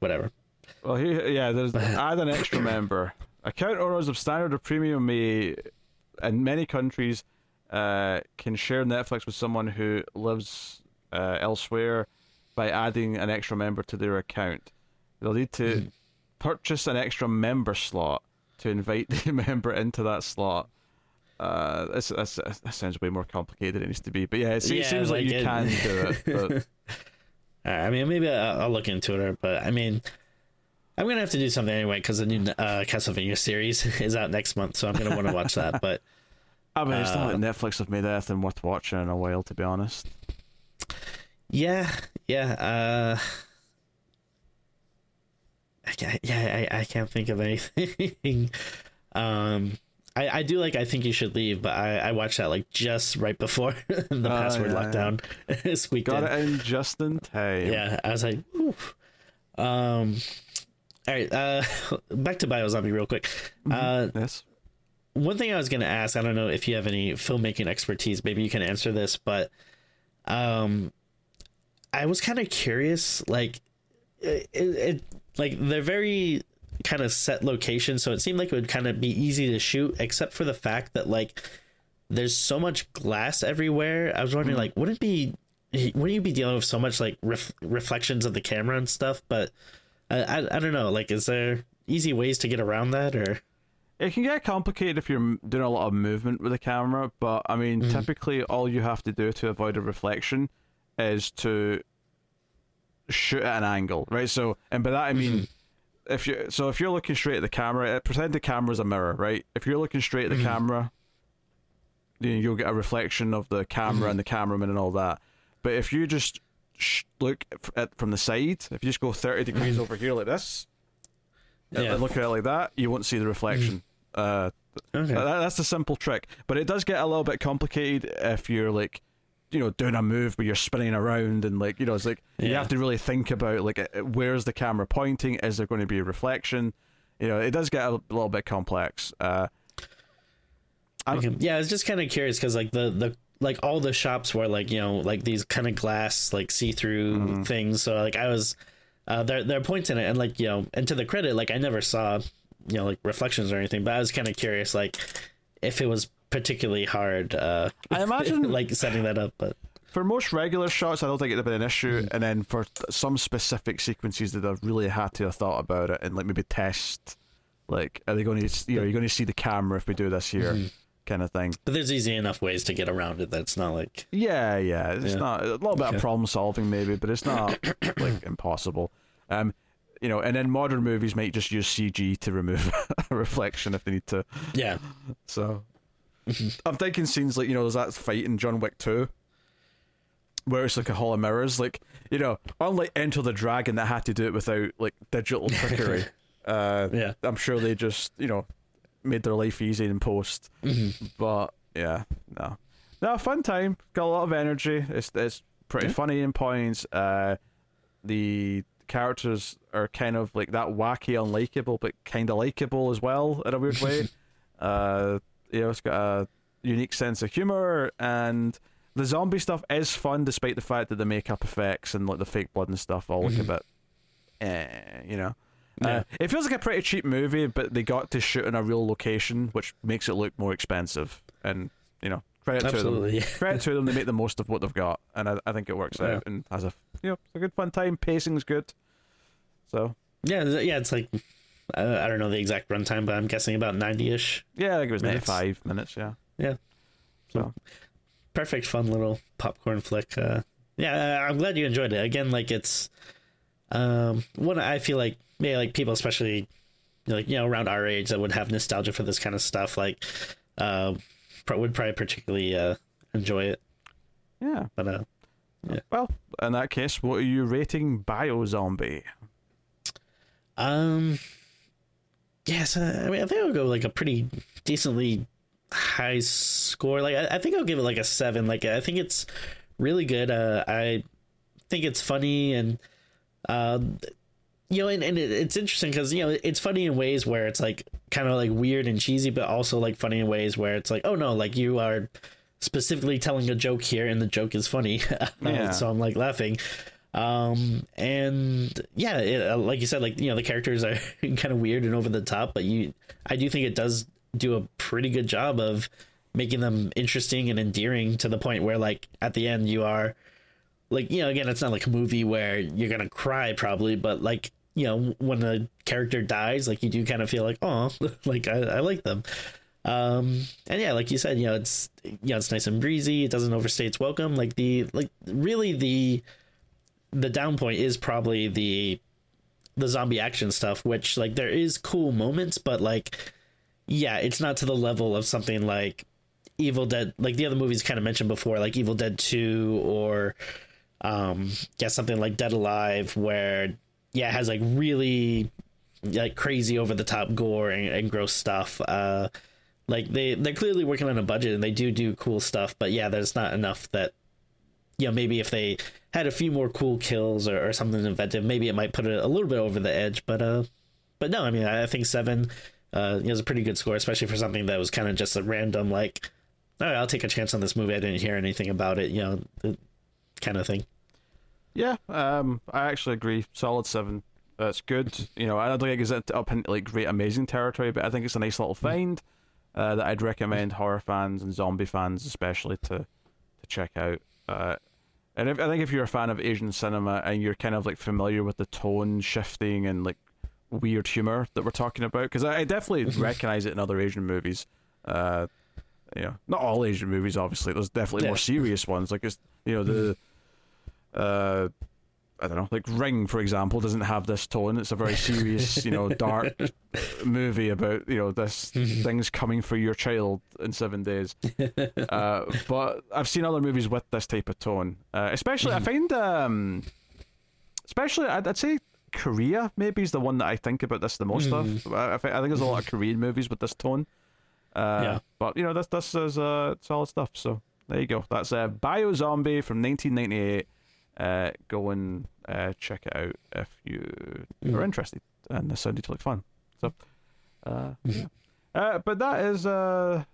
whatever Well, here, yeah, there's (sighs) add an extra member. Account owners of standard or premium may, in many countries, uh, can share Netflix with someone who lives uh, elsewhere by adding an extra member to their account. They'll need to purchase an extra member slot to invite (laughs) the member into that slot. Uh, this, this, that sounds way more complicated than it needs to be, but yeah, it, se- Yeah, seems like, like you it- can do it. (laughs) But I mean, maybe I'll, I'll look into it, but I mean, I'm gonna have to do something anyway because the new uh, Castlevania series (laughs) is out next month, so I'm gonna want to watch that. But I mean, it's not like Netflix have made anything worth watching in a while, to be honest. yeah, yeah, uh, I can't, yeah, I, I can't think of anything. (laughs) um, I, I do like I think you should leave, but I, I watched that like just right before (laughs) the Oh, password yeah, lockdown (laughs) squeaked Got in. it in just in time. Yeah, I was like, Oof. um, all right, uh, back to Biozombie real quick. Uh, Yes. One thing I was gonna ask, I don't know if you have any filmmaking expertise, maybe you can answer this, but um, I was kind of curious, like, it, it, like they're very kind of set location, so it seemed like it would kind of be easy to shoot, except for the fact that like there's so much glass everywhere. I was wondering, like, wouldn't it be wouldn't you be dealing with so much like ref- reflections of the camera and stuff? But I, I I don't know, like, is there easy ways to get around that or? It can get complicated if you're doing a lot of movement with the camera, but I mean, Mm-hmm. typically all you have to do to avoid a reflection is to shoot at an angle, right? So, and by that I mean, Mm-hmm. if you so if you're looking straight at the camera, uh, pretend the camera's a mirror, right? If you're looking straight at Mm-hmm. the camera, you know, you'll get a reflection of the camera Mm-hmm. and the cameraman and all that. But if you just sh- look at from the side, if you just go thirty degrees over here like this, Yeah. and look at it like that, you won't see the reflection. Uh, Okay. that, that's the simple trick, but it does get a little bit complicated if you're like, you know, doing a move where you're spinning around and like, you know, it's like you have to really think about like, uh, where's the camera pointing? Is there going to be a reflection? You know, it does get a little bit complex. Uh, Okay. Yeah, I was just kind of curious because like the the like all the shops were like you know like these kind of glass like see through Mm-hmm. things. So like I was, uh, they're points in it and like you know and to the credit like I never saw you know like reflections or anything, but I was kind of curious like if it was particularly hard uh I imagine (laughs) like setting that up, but for most regular shots, I don't think it'd have been an issue. Mm-hmm. And then for some specific sequences that I've really had to have thought about it and like maybe test, like, are they going to, you know, you're going to see the camera if we do this here, Mm-hmm. kind of thing. but there's easy enough ways to get around it that's not like Yeah, yeah. It's Yeah. not a little bit Okay. of problem solving maybe, but it's not like (coughs) impossible. Um, you know, and then modern movies might just use CG to remove (laughs) a reflection if they need to. yeah So I'm thinking scenes like you know, there's that fight in John Wick Two, where it's like a hall of mirrors. Like you know, unlike Enter the Dragon that had to do it without like digital trickery. (laughs) uh, yeah I'm sure they just you know made their life easy in post. Mm-hmm. But yeah, no, no, fun time. Got a lot of energy. It's it's pretty Yeah. funny in points. Uh, the characters are kind of like that wacky, unlikable, but kind of likable as well in a weird way. (laughs) uh, you know, it's got a unique sense of humor, and the zombie stuff is fun, despite the fact that the makeup effects and like the fake blood and stuff all look a bit, eh, you know. Yeah. Uh, it feels like a pretty cheap movie, but they got to shoot in a real location, which makes it look more expensive. And you know, credit to them. absolutely (laughs) Credit to them, they make the most of what they've got, and I, I think it works Yeah. out and has a you know it's a good fun time. Pacing's good, so yeah yeah it's like I, I don't know the exact runtime, but I'm guessing about ninety ish. yeah, I think it was Minutes. ninety five minutes. Yeah, Yeah. So perfect fun little popcorn flick uh yeah i'm glad you enjoyed it again like it's um one i feel like maybe like people especially like you know around our age that would have nostalgia for this kind of stuff like uh, would probably particularly uh enjoy it yeah. but uh Well, in that case, what are you rating Biozombie? um yes uh, i mean i think i'll go like a pretty decently high score. Like I, I think i'll give it like a seven. Like i think it's really good. Uh i think it's funny and uh, you know and, and it, it's interesting because you know it's funny in ways where it's like kind of like weird and cheesy but also like funny in ways where it's like oh no like you are specifically telling a joke here and the joke is funny. (laughs) Yeah. so i'm like laughing. Um and yeah it, uh, like you said like you know the characters are (laughs) kind of weird and over the top but you i do think it does do a pretty good job of making them interesting and endearing to the point where like at the end you are like you know again it's not like a movie where you're gonna cry probably but like you know when a character dies like you do kind of feel like oh (laughs) like I, I like them um and yeah like you said you know it's you know it's nice and breezy. It doesn't overstay its welcome. Like the like really the the down point is probably the the zombie action stuff which like there is cool moments but like yeah it's not to the level of something like evil dead like the other movies kind of mentioned before like evil dead 2 or um yeah something like dead alive where yeah it has like really like crazy over the top gore and, and gross stuff. Uh Like they they're clearly working on a budget and they do do cool stuff, but yeah, there's not enough that you know maybe if they had a few more cool kills or, or something inventive, maybe it might put it a little bit over the edge. But uh, but no, I mean I think seven uh is a pretty good score, especially for something that was kind of just a random like, all right, I'll take a chance on this movie. I didn't hear anything about it, you know, the kind of thing. Yeah, um, I actually agree. Solid seven. That's good. You know, I don't think it gets up in like great, amazing territory, but I think it's a nice little find uh, that I'd recommend horror fans and zombie fans especially to to check out. Uh, and if, I think if you're a fan of Asian cinema and you're kind of like familiar with the tone shifting and like weird humor that we're talking about, because I, I, definitely (laughs) recognize it in other Asian movies. Uh, you know, not all Asian movies, obviously. There's definitely yeah. more serious ones, like it's you know the. (laughs) Uh, I don't know, like Ring, for example, doesn't have this tone. It's a very (laughs) serious, you know, dark (laughs) movie about you know this mm-hmm. (laughs) things coming for your child in seven days. Uh, but I've seen other movies with this type of tone, uh, especially I mm-hmm. find, um, especially I'd, I'd, say Korea maybe is the one that I think about this the most mm. of. I, I, think, there's a lot of Korean movies with this tone. Uh, yeah. But you know this this is uh, solid stuff. So there you go. That's uh, BioZombie from 1998 uh, go and uh, check it out if you mm. are interested and this sounded like fun. So, uh, mm-hmm. yeah. Uh, but that is uh,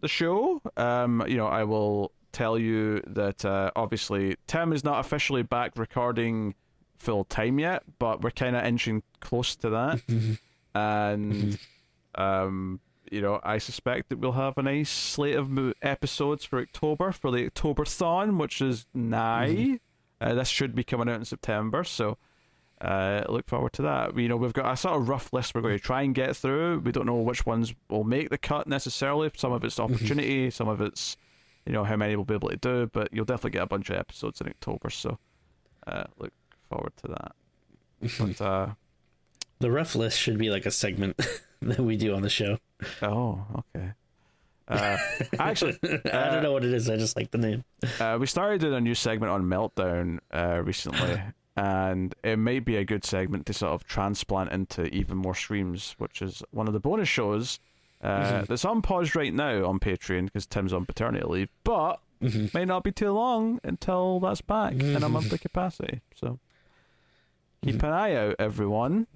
the show. Um, you know, I will tell you that uh, obviously Tim is not officially back recording full time yet, but we're kind of inching close to that. Mm-hmm. and mm-hmm. um, you know, I suspect that we'll have a nice slate of episodes for October for the October Thon, which is nigh. Mm-hmm. Uh, this should be coming out in September, so uh, look forward to that. You know, we've got a sort of rough list we're going to try and get through. We don't know which ones will make the cut necessarily. Some of it's mm-hmm. opportunity, some of it's you know how many we'll be able to do. But you'll definitely get a bunch of episodes in October, so uh, look forward to that. But uh, the rough list should be like a segment (laughs) that we do on the show. Oh, okay. Uh, (laughs) actually, uh, I don't know what it is. I just like the name. Uh, we started doing a new segment on Meltdown uh, recently, (laughs) and it may be a good segment to sort of transplant into even more streams, which is one of the bonus shows uh, mm-hmm. that's on pause right now on Patreon because Tim's on paternity leave, but mm-hmm. may not be too long until that's back mm-hmm. in a mm-hmm. monthly capacity. So keep mm-hmm. an eye out, everyone.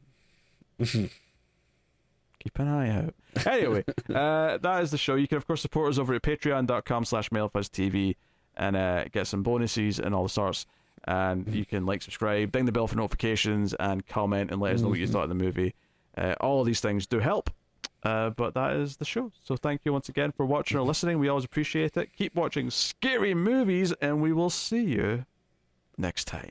Mm-hmm. Keep an eye out. (laughs) Anyway, uh, that is the show. You can, of course, support us over at patreon.com slash mildfuzztv and uh, get some bonuses and all the sorts. And you can like, subscribe, ding the bell for notifications, and comment and let us know what you thought of the movie. Uh, all of these things do help. Uh, but that is the show. So thank you once again for watching or listening. We always appreciate it. Keep watching scary movies, and we will see you next time.